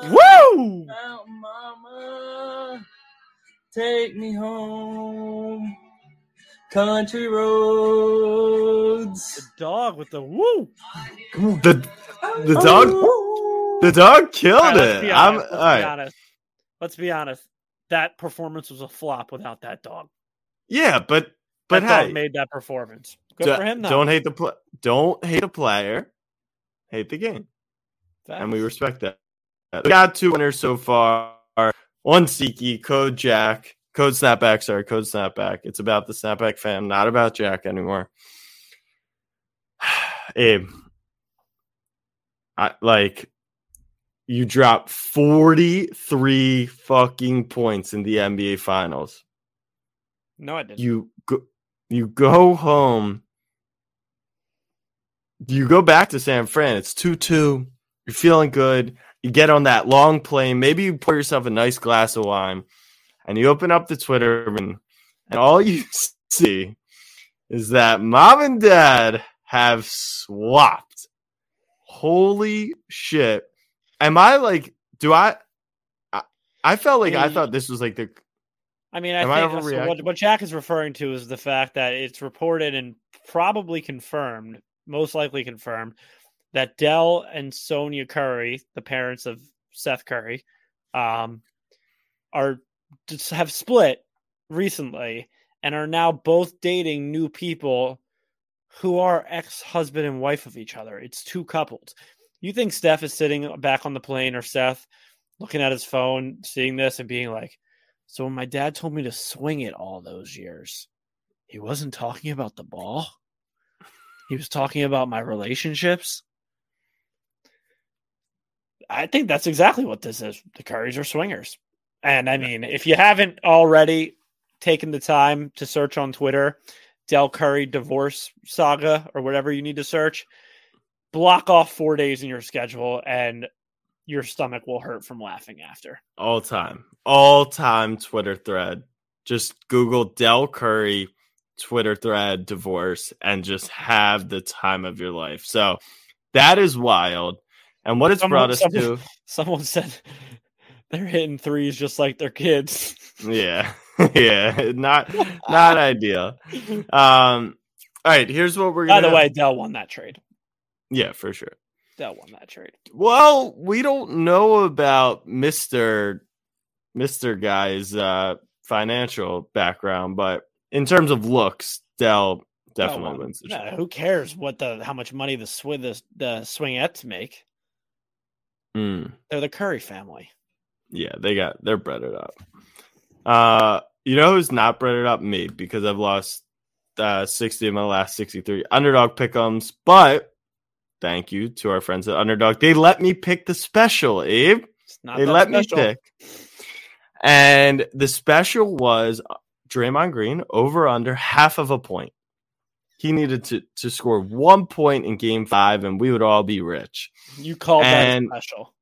Woo! Mountain Mama, take me home. Country roads. The dog with the woo. The the oh. dog the dog killed All right, let's it. I'm Let's be right. honest. let's be honest. That performance was a flop without that dog. Yeah, but but that dog hey, made that performance. Good do- for him. Though. don't hate the pl- don't hate a player, hate the game, and we respect that. We got two winners so far. One Siki, Code Jack, Code Snapback. Sorry, Code Snapback. It's about the Snapback fan, not about Jack anymore. [sighs] Abe, I like you dropped forty three fucking points in the NBA Finals. No, I didn't. you go you go home you go back to san fran it's 2-2 you're feeling good you get on that long plane maybe you pour yourself a nice glass of wine and you open up the twitter and, and all you [laughs] see is that mom and dad have swapped. Holy shit. Am i like do i i, I felt like i thought this was like the I mean, I Am I think so what, what Jack is referring to is the fact that it's reported and probably confirmed, most likely confirmed, that Dell and Sonya Curry, the parents of Seth Curry, um, are just have split recently and are now both dating new people who are ex-husband and wife of each other. It's two couples. You think Steph is sitting back on the plane or Seth looking at his phone, seeing this and being like, so when my dad told me to swing it all those years, he wasn't talking about the ball. He was talking about my relationships. I think that's exactly what this is. The Currys are swingers. And I mean, if you haven't already taken the time to search on Twitter, Dell Curry divorce saga or whatever you need to search, block off four days in your schedule and your stomach will hurt from laughing after. all time, all time Twitter thread. Just Google Dell Curry Twitter thread divorce and just have the time of your life. So that is wild. And what it's Someone- brought us someone- to, [laughs] Someone said they're hitting threes just like their kids. yeah, [laughs] yeah, not [laughs] not ideal. Um, all right, here's what we're By gonna. the way, Dell won that trade. yeah, for sure. Dell won that trade. Well, we don't know about Mister Mister Guy's uh, financial background, but in terms of looks, Dell definitely Dell won. wins the Yeah, who cares what the how much money the swing the, the swingettes make? Mm. They're the Curry family. Yeah, they got they're breaded up. Uh, you know who's not breaded up? Me, because I've lost uh, sixty of my last sixty-three underdog pickums. But thank you to our friends at Underdog. They let me pick the special, Abe. It's not they let special. me pick, and the special was Draymond Green over under half of a point. He needed to to score one point in Game Five, and we would all be rich. You called And- that special.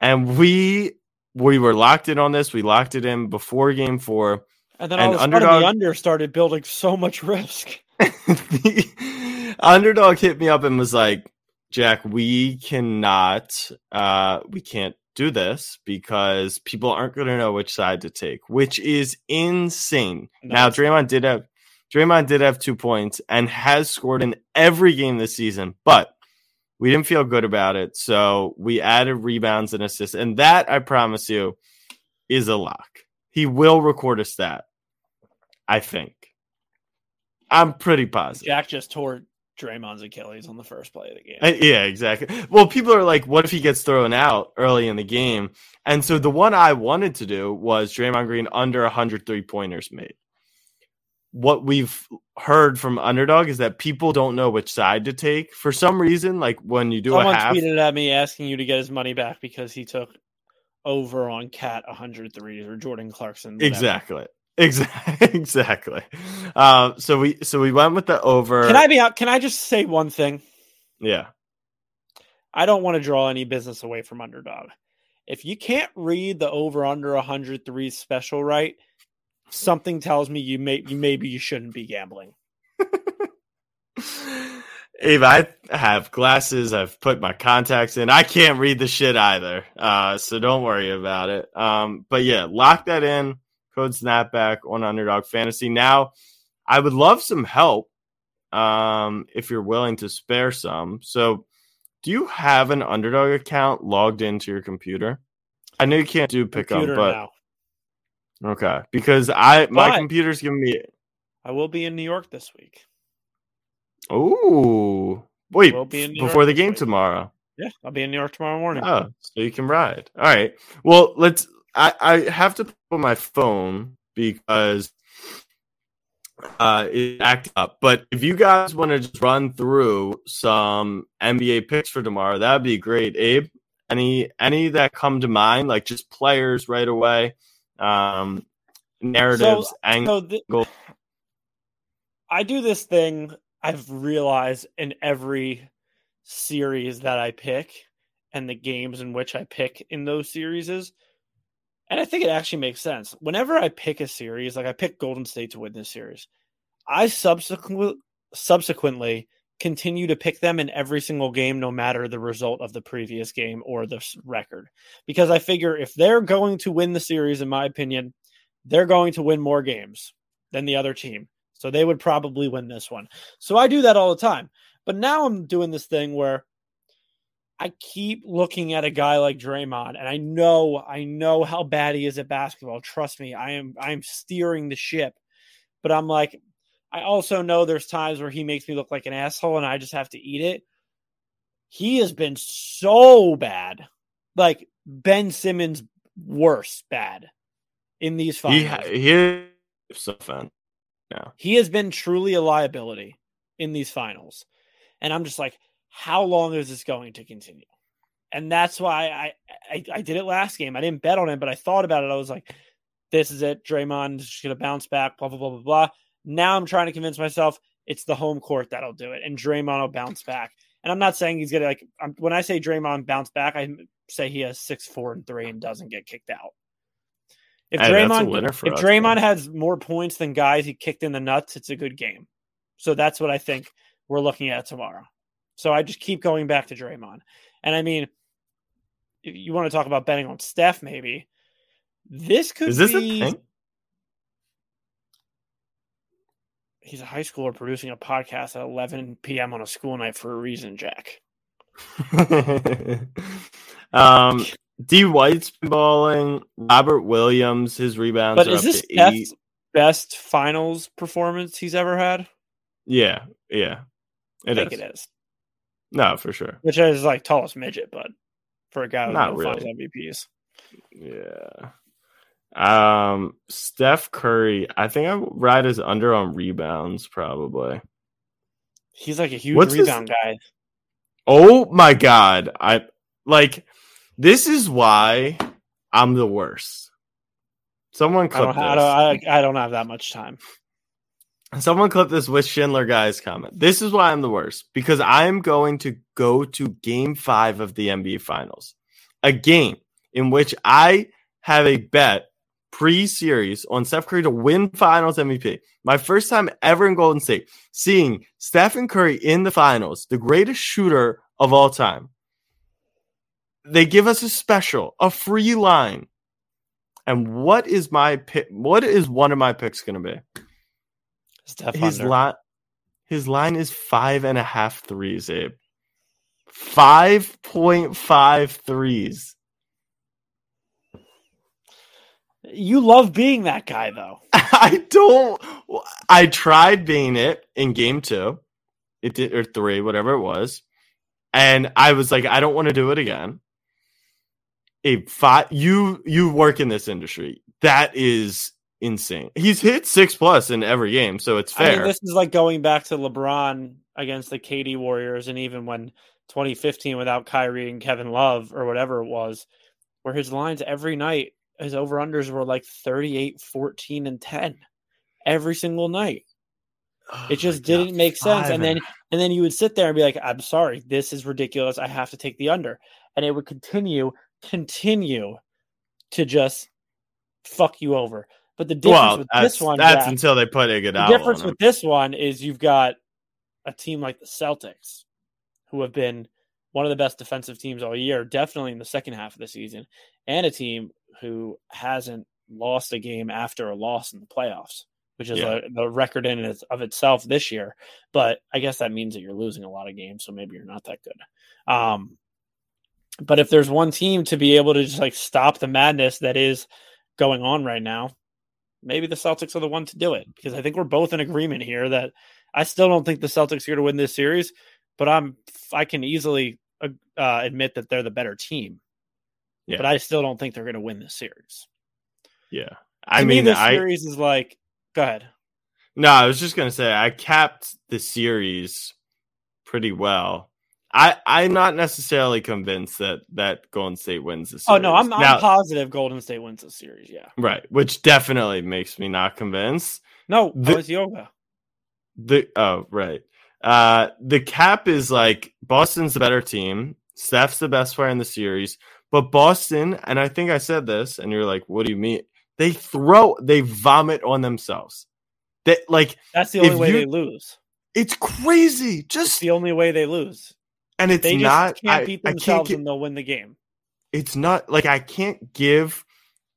And we we were locked in on this. We locked it in before Game Four. And then and all of a sudden underdog- the under started building so much risk. [laughs] underdog hit me up and was like, Jack, we cannot, uh, we can't do this because people aren't going to know which side to take, which is insane. No, now, Draymond did have, Draymond did have two points and has scored in every game this season, but we didn't feel good about it. So we added rebounds and assists. And that, I promise you, is a lock. He will record a stat. I think. I'm pretty positive. Jack just tore Draymond's Achilles on the first play of the game. Yeah, exactly. Well, people are like, what if he gets thrown out early in the game? And so the one I wanted to do was Draymond Green under 103 pointers made. What we've heard from Underdog is that people don't know which side to take. For some reason, like when you do Someone a half, tweeted at me asking you to get his money back because he took over on Cat 100 threes or Jordan Clarkson. whatever. exactly, exactly, [laughs] exactly. Um, so we so we went with the over. Can I be out? Can I just say one thing? Yeah, I don't want to draw any business away from underdog. If you can't read the over under 100 threes special right, something tells me you may you maybe you shouldn't be gambling. [laughs] Ava, I have glasses. I've put my contacts in. I can't read the shit either. Uh, so don't worry about it. Um, but yeah, lock that in. Code snapback on underdog fantasy. Now, I would love some help. Um, if you're willing to spare some. So do you have an underdog account logged into your computer? I know you can't do pickup, but now. okay, because I my computer's giving me. I will be in New York this week. Oh, wait, be before York the game week. tomorrow. Yeah, I'll be in New York tomorrow morning. Oh, so you can ride. All right. Well, let's. I I have to put my phone because uh it acted up. But if you guys want to just run through some NBA picks for tomorrow, that'd be great. Abe, any any that come to mind, like just players right away, um, narratives, So angles. th- I do this thing I've realized in every series that I pick and the games in which I pick in those series is and I think it actually makes sense. Whenever I pick a series, like I pick Golden State to win this series, I subsequently subsequently continue to pick them in every single game no matter the result of the previous game or the record because I figure if they're going to win the series in my opinion, they're going to win more games than the other team. So they would probably win this one. So I do that all the time. But now I'm doing this thing where I keep looking at a guy like Draymond and I know I know how bad he is at basketball. Trust me, I am I am steering the ship. But I'm like I also know there's times where he makes me look like an asshole and I just have to eat it. He has been so bad. Like Ben Simmons worse bad in these finals. ha- he is so fun. Yeah. He has been truly a liability in these finals. And I'm just like, how long is this going to continue? And that's why I, I I did it last game. I didn't bet on him, but I thought about it. I was like, this is it. Draymond is going to bounce back, blah, blah, blah, blah, blah. Now I'm trying to convince myself it's the home court that'll do it. And Draymond will bounce back. And I'm not saying he's going to, like, I'm, when I say Draymond bounce back, I say he has six, four, and three and doesn't get kicked out. If Hey, Draymond, if us, Draymond man. has more points than guys he kicked in the nuts, it's a good game. So that's what I think we're looking at tomorrow. So I just keep going back to Draymond. And I mean, you want to talk about betting on Steph, maybe this could Is this be. a thing? He's a high schooler producing a podcast at 11 p.m. on a school night for a reason, Jack. [laughs] um, D. White's been balling. Robert Williams, his rebounds But are is up this to eight. Best finals performance he's ever had? Yeah, yeah, I it think is. it is. No, for sure. Which is like tallest midget, but for a guy with Not really. MVPs. Yeah. Um, Steph Curry. I think I ride his under on rebounds probably. He's like a huge What's rebound guy. Oh my god! I like. This is why I'm the worst. Someone I clip don't, this. I, don't, I, I don't have that much time. Someone clip this with Schindler guy's comment. This is why I'm the worst because I'm going to go to game five of the NBA Finals, a game in which I have a bet pre series on Steph Curry to win Finals MVP. My first time ever in Golden State, seeing Stephen Curry in the finals, the greatest shooter of all time. They give us a special, a free line. And what is my pick? What is one of my picks going to be? Steph his under. line his line is five and a half threes, Abe. Five point five threes. You love being that guy, though. [laughs] I don't I tried being it in game two. It did or three, whatever it was. And I was like, I don't want to do it again. Abe, five you you work in this industry. That is insane. He's hit six plus in every game, so it's I fair. mean, this is like going back to LeBron against the KD Warriors, and even when 2015 without Kyrie and Kevin Love or whatever it was, where his lines every night, his over unders were like 38, 14, and 10 every single night. Oh It just didn't God, make sense. five And then and then you would sit there and be like, I'm sorry, this is ridiculous. I have to take the under. And it would continue, continue to just fuck you over. But the difference well, with this one, that's until they put the Iguodala difference on him. with this one is you've got a team like the Celtics, who have been one of the best defensive teams all year, definitely in the second half of the season, and a team who hasn't lost a game after a loss in the playoffs, which is Yeah. a, the record in it of itself this year. But I guess that means that you're losing a lot of games, so maybe you're not that good. Um, But if there's one team to be able to just like stop the madness that is going on right now, maybe the Celtics are the one to do it because I think we're both in agreement here that I still don't think the Celtics are going to win this series, but I'm I can easily uh, uh, admit that they're the better team. Yeah. But I still don't think they're going to win this series. Yeah. I to mean, me, this I series is like, go ahead. no, I was just gonna say I capped the series pretty well. I I'm not necessarily convinced that that Golden State wins this. Oh no, I'm, I'm now, positive Golden State wins this series. Yeah. right, which definitely makes me not convinced. No, The- was yoga. The oh right, uh, the cap is like Boston's the better team. Steph's the best player in the series, but Boston, and I think I said this, and you're like, "What do you mean?" They throw, they vomit on themselves. They like That's the only way you- they lose. it's crazy. It's Just the only way they lose. And it's They just not. can't I, beat can't themselves get, and they'll win the game. it's not like I can't give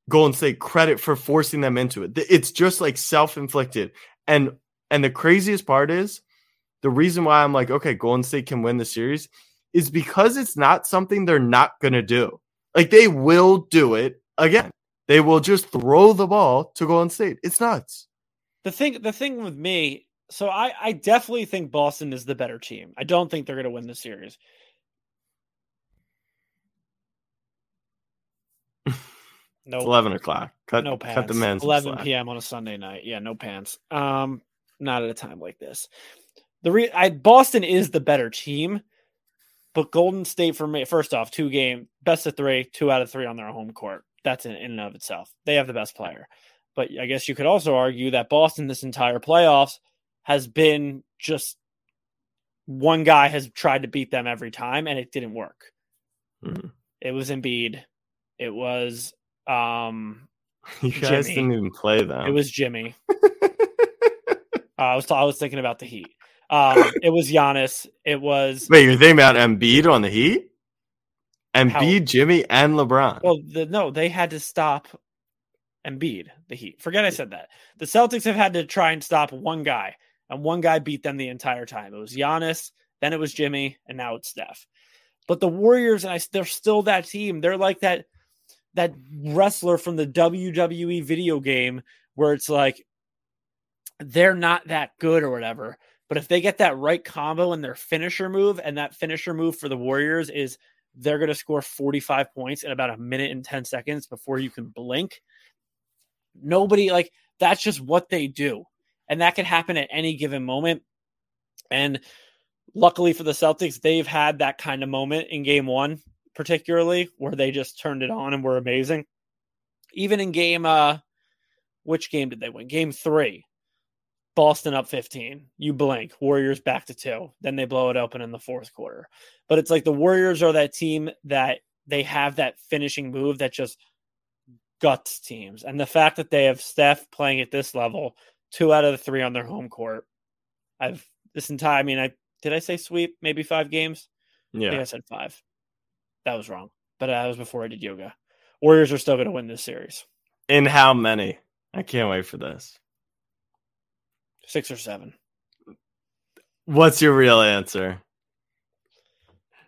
Golden State credit for forcing them into it. It's just like self-inflicted. And and the craziest part is the reason why I'm like, okay, Golden State can win the series is because it's not something they're not gonna do. Like they will do it again. They will just throw the ball to Golden State. It's nuts. The thing, the thing with me, so I, I definitely think Boston is the better team. I don't think they're going to win the series. No, It's [laughs] eleven o'clock. Cut, no pants. cut the man. some 11 slack. p.m. on a Sunday night. Yeah, no pants. Um, not at a time like this. The re- I Boston is the better team, but Golden State for me. First off, two game best of three, two out of three on their home court. That's in, in and of itself. They have the best player. But I guess you could also argue that Boston this entire playoffs has been just one guy has tried to beat them every time and it didn't work. Mhm. It was Embiid. It was um [laughs] You guys Jimmy. didn't even play them. it was Jimmy. [laughs] uh, I was I was thinking about the Heat. Um, [laughs] it was Giannis. It was Wait, you're thinking about Embiid on the Heat? Embiid, Jimmy, and LeBron. well, the, no, they had to stop Embiid. The Heat. Forget I said that. The Celtics have had to try and stop one guy, and one guy beat them the entire time. It was Giannis, then it was Jimmy, and now it's Steph. But the Warriors, and I, they're still that team. They're like that that wrestler from the WWE video game where it's like they're not that good or whatever. But if they get that right combo and their finisher move, and that finisher move for the Warriors is they're going to score 45 points in about a minute and 10 seconds before you can blink. Nobody, like, that's just what they do. And that can happen at any given moment. And luckily for the Celtics, they've had that kind of moment in game one, particularly where they just turned it on and were amazing. Even in game, uh, which game did they win? Game three. Boston up 15. You blink. Warriors back to two. Then they blow it open in the fourth quarter. But it's like the Warriors are that team that they have that finishing move that just guts teams. And the fact that they have Steph playing at this level, two out of the three on their home court. I've this entire, I mean, I did I say sweep? Maybe five games? I think yeah. I said five. That was wrong. But that was before I did yoga. Warriors are still going to win this series. In how many? I can't wait for this. Six or seven. What's your real answer?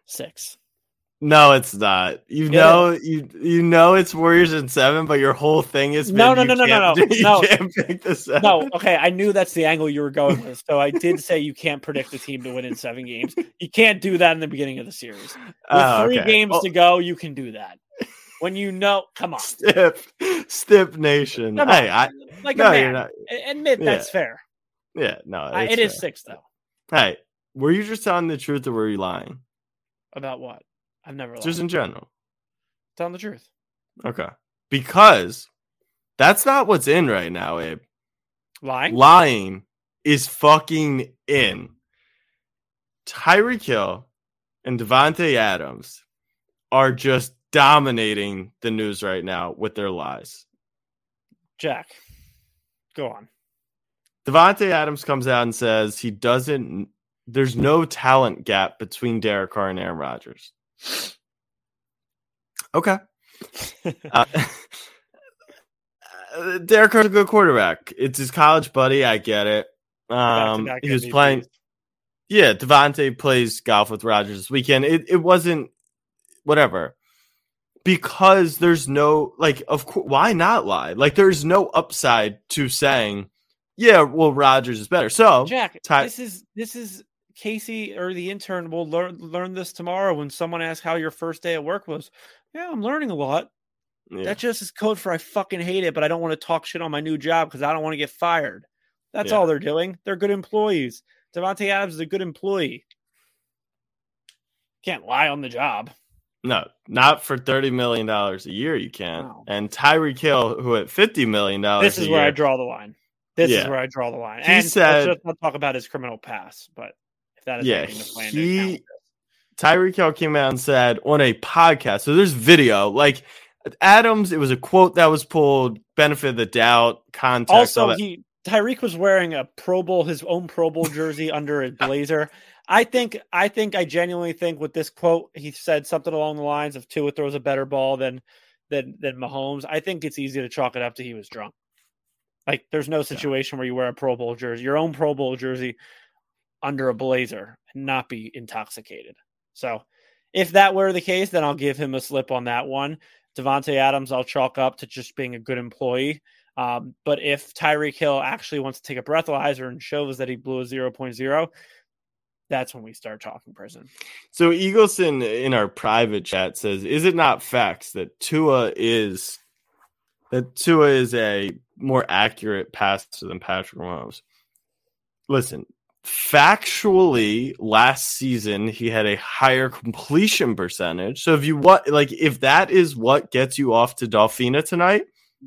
Six. No, it's not. You It know, you you know it's Warriors in seven, but your whole thing is No, no, no, no, no, no, no. can't [laughs] pick the seven. No, okay. I knew that's the angle you were going with. So I did say you can't predict the team to win in seven games. You can't do that in the beginning of the series. Ah, with Oh, three okay. games Oh, to go, you can do that. When you know, come on. stiff, Stip Nation. Come on. Hey, I Like no, a you're man. not. Admit that's fair. Yeah, no, I, it is fair. six, though. Hey, were you just telling the truth or were you lying? About what? I've never lied. Just in general. telling the truth. Okay. Because that's not what's in right now, Abe. Lying? Lying is fucking in. Tyreek Hill and Davante Adams are just dominating the news right now with their lies. Jack, go on. Davante Adams comes out and says he doesn't. There's no talent gap between Derek Carr and Aaron Rodgers. Okay. [laughs] Uh, [laughs] Derek Carr's a good quarterback. It's his college buddy. I get it. Um, he was playing. Yeah, Davante plays golf with Rodgers this weekend. It it wasn't whatever. Because there's no like of course why not lie? Like there's no upside to saying, yeah, well Rodgers is better. So Jack, Ty- this is this is Casey or the intern will learn learn this tomorrow when someone asks how your first day at work was. Yeah, I'm learning a lot. yeah. That just is code for I fucking hate it, but I don't want to talk shit on my new job because I don't want to get fired. That's Yeah. all they're doing. They're good employees. Davante Adams is a good employee. Can't lie on the job. No, not for thirty million dollars a year. You can't. No. And Tyreek Hill, who at fifty million dollars, This is where I draw the line. This is where I draw the line. He and said- let's not talk about his criminal past, but that is Yeah, he- Tyreek Hill came out and said on a podcast. So there's video. Like Adams, it was a quote that was pulled. Benefit of the doubt, context. Also, he Tyreek was wearing a Pro Bowl, his own Pro Bowl jersey under a [laughs] blazer. I think, I think, I genuinely think with this quote, he said something along the lines of Tua throws a better ball than than than Mahomes. I think it's easy to chalk it up to he was drunk. Like, there's no situation where you wear a Pro Bowl jersey, your own Pro Bowl jersey, under a blazer and not be intoxicated. So, if that were the case, then I'll give him a slip on that one. Davante Adams, I'll chalk up to just being a good employee. Um, but if Tyreek Hill actually wants to take a breathalyzer and shows that he blew a 0.0, that's when we start talking prison. So Eagleson in our private chat says, "Is it not facts that Tua is that Tua is a more accurate passer than Patrick Mahomes?" Listen, factually, last season he had a higher completion percentage. So if you what like if that is what gets you off to Dolphina tonight,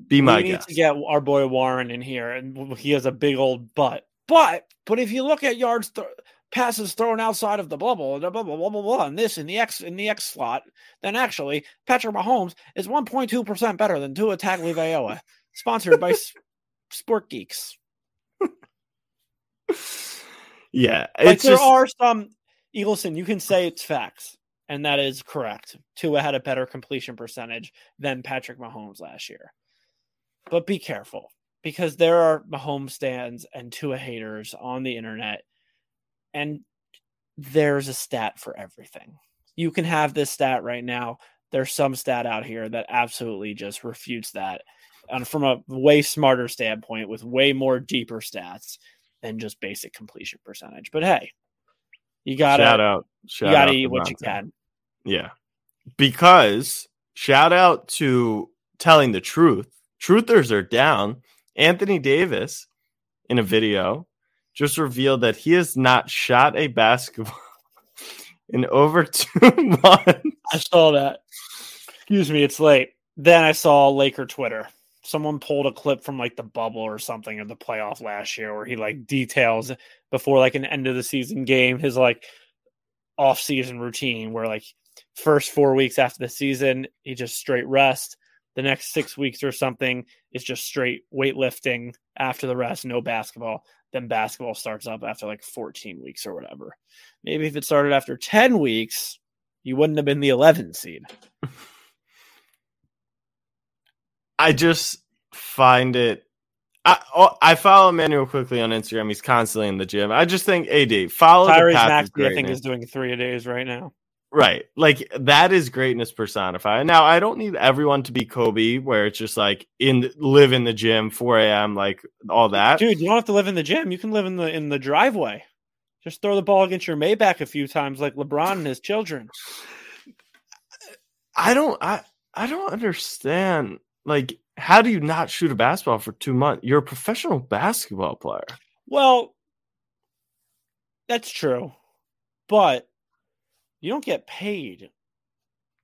be my we need guest. to get our boy Warren in here, and he has a big old butt. But but if you look at yards, th- passes thrown outside of the bubble, blah blah blah blah blah, blah and this in the X in the X slot, then actually Patrick Mahomes is 1.2 percent better than Tua Tagovailoa. Sponsored by [laughs] Sport Geeks. [laughs] yeah, Like there just are some Eagleson, you can say it's facts, and that is correct. Tua had a better completion percentage than Patrick Mahomes last year. But be careful because there are Mahomes stands and Tua haters on the internet, and there's a stat for everything. You can have this stat right now. There's some stat out here that absolutely just refutes that. And from a way smarter standpoint, with way more deeper stats than just basic completion percentage. But hey, you gotta shout out, shout you gotta eat what you can. Yeah. Because shout out to telling the truth. Truthers are down. Anthony Davis in a video just revealed that he has not shot a basketball [laughs] in over [laughs] two months. I saw that. Excuse me, it's late. Then I saw Laker Twitter. Someone pulled a clip from like the bubble or something of the playoff last year where he like details before like an end of the season game his like off season routine where like first four weeks after the season he just straight rest. The next six weeks or something is just straight weightlifting after the rest, no basketball. Then basketball starts up after like 14 weeks or whatever. Maybe if it started after 10 weeks, you wouldn't have been the 11 seed. [laughs] I just find it. I oh, I follow Immanuel Quickley on Instagram. He's constantly in the gym. I just think AD follow the Tyrese Maxey, I think, is doing three a days right now. Right. Like that is greatness personified. Now I don't need everyone to be Kobe where it's just like in live in the gym, 4 a.m., like all that. Dude, you don't have to live in the gym. You can live in the in the driveway. Just throw the ball against your Maybach a few times, like LeBron and his children. I don't I I don't understand. Like, how do you not shoot a basketball for two months? You're a professional basketball player. Well, that's true, but you don't get paid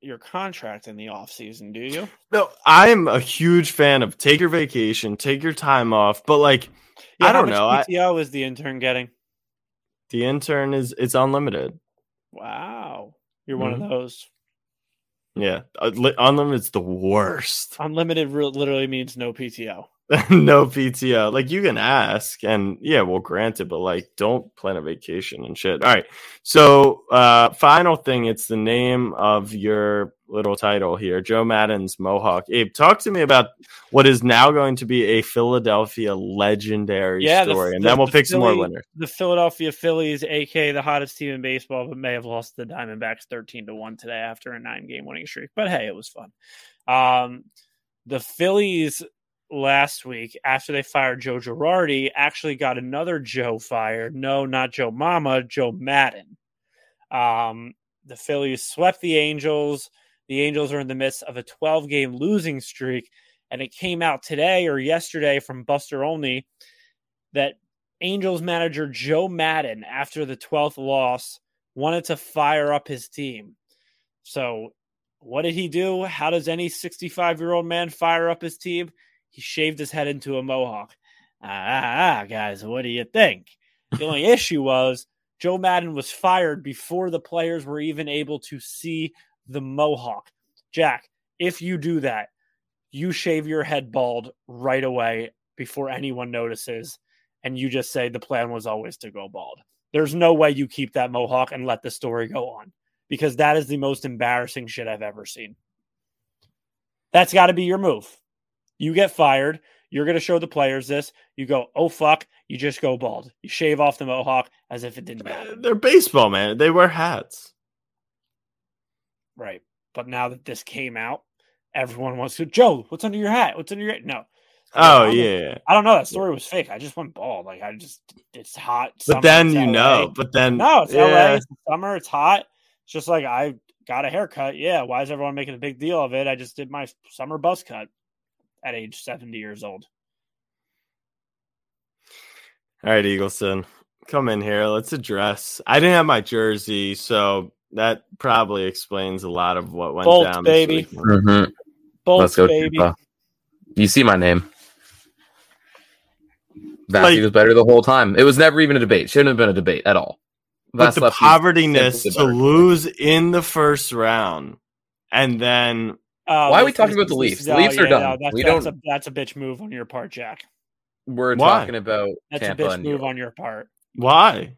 your contract in the off season, do you? No, I'm a huge fan of take your vacation, take your time off, but like Yeah, I don't know. I, is the intern getting? the intern is it's unlimited. Wow, you're one Mm-hmm. of those. Yeah, uh, li- unlimited's the worst. Unlimited literally means no PTO. [laughs] no PTO. Like you can ask, and yeah, well, granted, but like don't plan a vacation and shit. All right. So uh final thing, it's the name of your little title here, Joe Maddon's Mohawk. Abe, talk to me about what is now going to be a Philadelphia legendary Yeah, the- story, and the- then we'll the pick some more winners. The Philadelphia Phillies, aka the hottest team in baseball, but may have lost the Diamondbacks thirteen to one today after a nine game winning streak. But hey, it was fun. Um, the Phillies last week, after they fired Joe Girardi, actually got another Joe fired. No, not Joe Mama, Joe Maddon. Um, the Phillies swept the Angels. The Angels are in the midst of a 12 game losing streak. And it came out today or yesterday from Buster Olney that Angels manager Joe Maddon, after the 12th loss, wanted to fire up his team. So, what did he do? How does any 65 year old man fire up his team? He shaved his head into a mohawk. Ah, ah, guys, what do you think? The only [laughs] issue was Joe Maddon was fired before the players were even able to see the mohawk. Jack, if you do that, you shave your head bald right away before anyone notices, and you just say the plan was always to go bald. There's no way you keep that mohawk and let the story go on because that is the most embarrassing shit I've ever seen. That's got to be your move. You get fired. You're going to show the players this. You go, oh, fuck. You just go bald. You shave off the mohawk as if it didn't matter. Uh, they're baseball, man. They wear hats. Right. But now that this came out, everyone wants to, Joe, what's under your hat? What's under your No. Oh I yeah. I don't know. That story was fake. I just went bald. Like, I just, it's hot. But summer, then you LA. know. But then No, it's yeah. LA. It's summer. It's hot. It's just like I got a haircut. Yeah. Why is everyone making a big deal of it? I just did my summer buzz cut at age 70 years old. All right, Eagleson, come in here. Let's address. I didn't have my jersey, so that probably explains a lot of what went Bolts, down. this baby. weekend. Mm-hmm. Bolts, Let's go, baby. Tampa. You see my name. Vassy Like- was better the whole time. It was never even a debate. Shouldn't have been a debate at all. But the Vasilevskiy's povertyness to lose in the first round, and then Oh, Why are we talking this- about the this- Leafs? The no, Leafs are yeah, done. no, that's, We that's don't- A, that's a bitch move on your part, Jack. We're Why? talking about That's Tampa a bitch move York. on your part. why?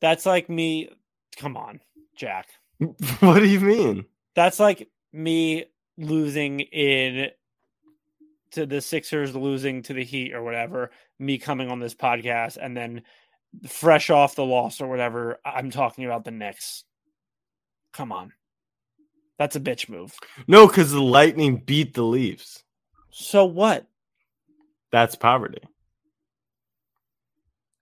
That's like me. Come on, Jack. [laughs] what do you mean? That's like me losing in to the Sixers, losing to the Heat or whatever. Me coming on this podcast and then fresh off the loss or whatever. I'm talking about the Knicks. Come on, that's a bitch move. No, because the Lightning beat the Leafs. So what? That's poverty.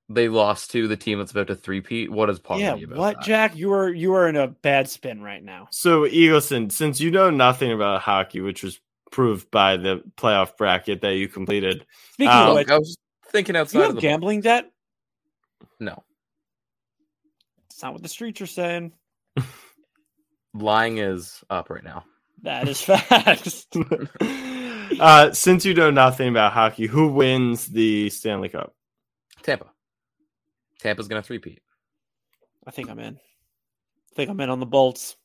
They lost to the team that's about to three-peat. What is poverty yeah, about what, that? Jack? You are you are in a bad spin right now. So, Eagleson, since you know nothing about hockey, which was proved by the playoff bracket that you completed, Speaking Um, of which, I was thinking do outside you of have the gambling debt? No, It's not what the streets are saying. [laughs] lying is up right now. That is [laughs] facts. [laughs] uh, since you know nothing about hockey, who wins the Stanley Cup? Tampa. Tampa's gonna three-peat. I think I'm in. I think I'm in on the Bolts.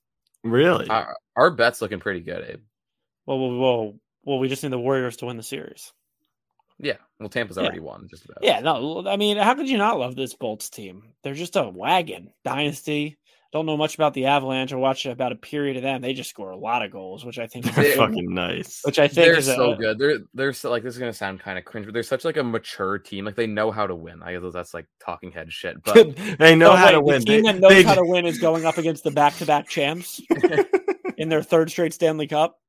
Really? Our, our bet's looking pretty good, Abe. Whoa, whoa, whoa. Well, we just need the Warriors to win the series. Yeah. Well, Tampa's Yeah. already won. Just about. Yeah, no, I mean, how could you not love this Bolts team? They're just a wagon dynasty. Don't know much about the Avalanche. I watched about a period of them. They just score a lot of goals, which I think is [laughs] They're good- fucking nice. which I think They're is so a, good. They're they're so, like this is gonna sound kind of cringe, but they're such like a mature team. Like they know how to win. I guess that's like talking head shit. But [laughs] they know Oh, how wait, to the team They- that knows they- how to win is going up against the back-to-back champs [laughs] in their third straight Stanley Cup.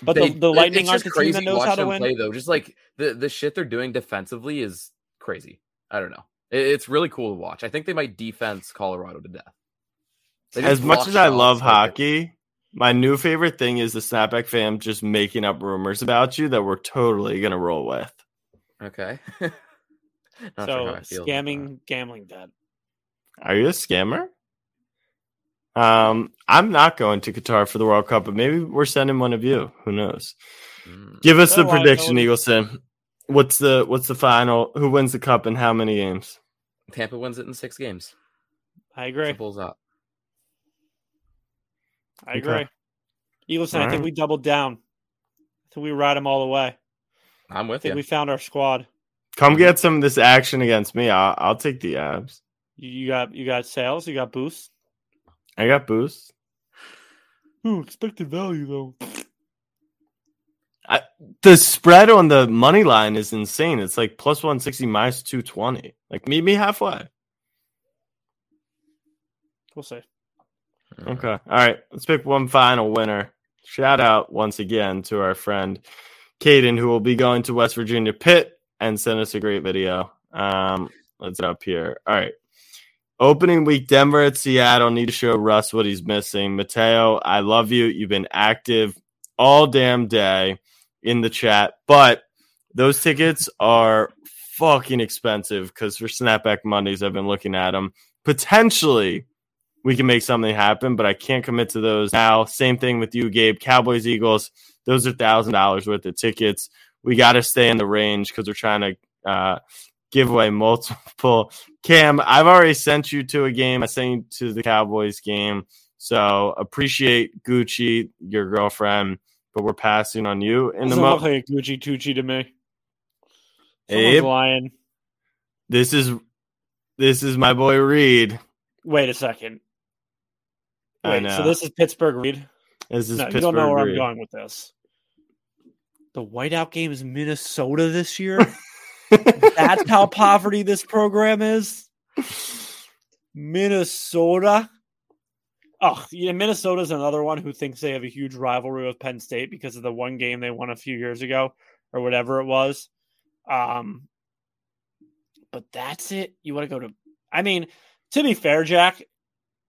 But they- the, the Lightning aren't just the team that knows watch how to them win. play though. Just like the the shit they're doing defensively is crazy. I don't know. It- it's really cool to watch. I think they might defense Colorado to death. They just as much as I love like- hockey, my new favorite thing is the Snapback fam just making up rumors about you that we're totally gonna roll with. Okay. [laughs] Not sure So I feel about scamming gambling debt. Are you a scammer? Um, I'm not going to Qatar for the World Cup, but maybe we're sending one of you. Who knows? Mm. Give us the prediction, know- Eagleson. What's the what's the final? Who wins the cup and how many games? Tampa wins it in six games. I agree. Simple as that. I Okay. agree. Eagleson, I Alright. think we doubled down. I think we ride them all the way. I'm I with think you. we found our squad. Come get some of this action against me. I'll, I'll take the Avs. You, you got you got sales, you got boosts. I got boost. Ooh, expected value though. The spread on the money line is insane. It's like plus 160 minus 220. Like, meet me halfway. We'll see. Okay. All right. Let's pick one final winner. Shout out once again to our friend Caden, who will be going to West Virginia Pitt and send us a great video. Um, let's up here. All right. Opening week, Denver at Seattle. Need to show Russ what he's missing. Mateo, I love you. You've been active all damn day in the chat, but those tickets are fucking expensive because for Snapback Mondays, I've been looking at them. Potentially, we can make something happen, but I can't commit to those now. Same thing with you, Gabe. Cowboys, Eagles, those are thousand dollars worth of tickets. We got to stay in the range because we're trying to uh, give away multiple. [laughs] Cam, I've already sent you to a game. I sent you to the Cowboys game. So appreciate Gucci, your girlfriend, but we're passing on you in the Doesn't look mo- like Gucci Tucci to me. Someone's Abe, lying. this is this is my boy Reed. Wait a second. I Wait, so this is Pittsburgh Reed. This is No, you don't know where Reed. I'm going with this. The whiteout game is Minnesota this year. [laughs] That's how poverty this program is. Minnesota. Oh, yeah, Minnesota's another one who thinks they have a huge rivalry with Penn State because of the one game they won a few years ago or whatever it was. Um, but that's it. You want to go to? I mean, to be fair, Jack,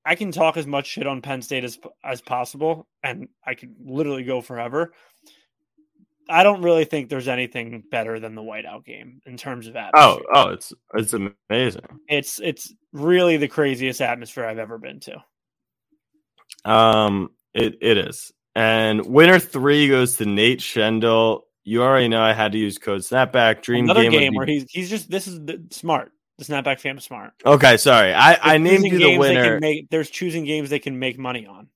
I can talk as much shit on Penn State as as possible, and I could literally go forever. I don't really think there's anything better than the whiteout game in terms of Oh, atmosphere. oh, oh, it's it's amazing. It's it's really the craziest atmosphere I've ever been to. Um, it it is. And winner three goes to Nate Schendel. You already know I had to use code snapback. Dream Another game, game be- where he's he's just this is the, smart. The snapback fam is smart. Okay, sorry. I I named you the games they can winner. make- there's choosing games they can make money on.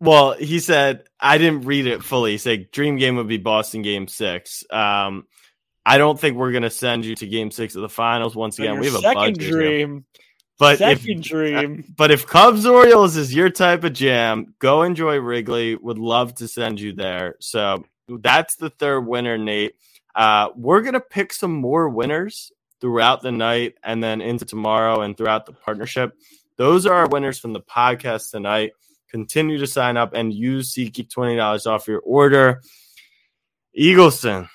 Well, he said I didn't read it fully. He said dream game would be Boston game six. Um, I don't think we're gonna send you to game six of the finals once again. We have a second here. dream, But if second dream. But if Cubs Orioles is your type of jam, go enjoy Wrigley. Would love to send you there. So that's the third winner, Nate. Uh, we're gonna pick some more winners throughout the night and then into tomorrow and throughout the partnership. Those are our winners from the podcast tonight. Continue to sign up and use SeatGeek twenty dollars off your order. Eagleson,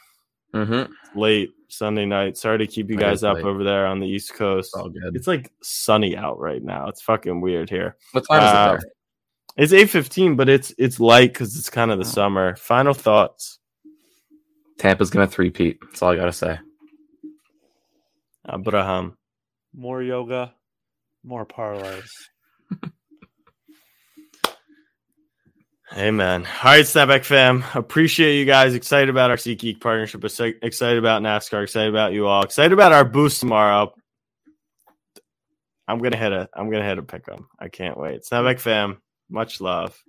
Mm-hmm. late Sunday night. Sorry to keep you guys up late. over there on the East Coast. Good. It's like sunny out right now. It's fucking weird here. What time is Uh, it there? It's eight fifteen, but it's it's light because it's kind of Oh. the summer. Final thoughts, Tampa's gonna three-peat. That's all I gotta say. Abraham. More yoga, more parlays. [laughs] Amen. All right, Snapback fam. Appreciate you guys. Excited about our SeatGeek partnership. Excited about NASCAR. Excited about you all. Excited about our boost tomorrow. I'm gonna hit a. I'm gonna hit a pick 'em. I can't wait. Snapback fam. Much love.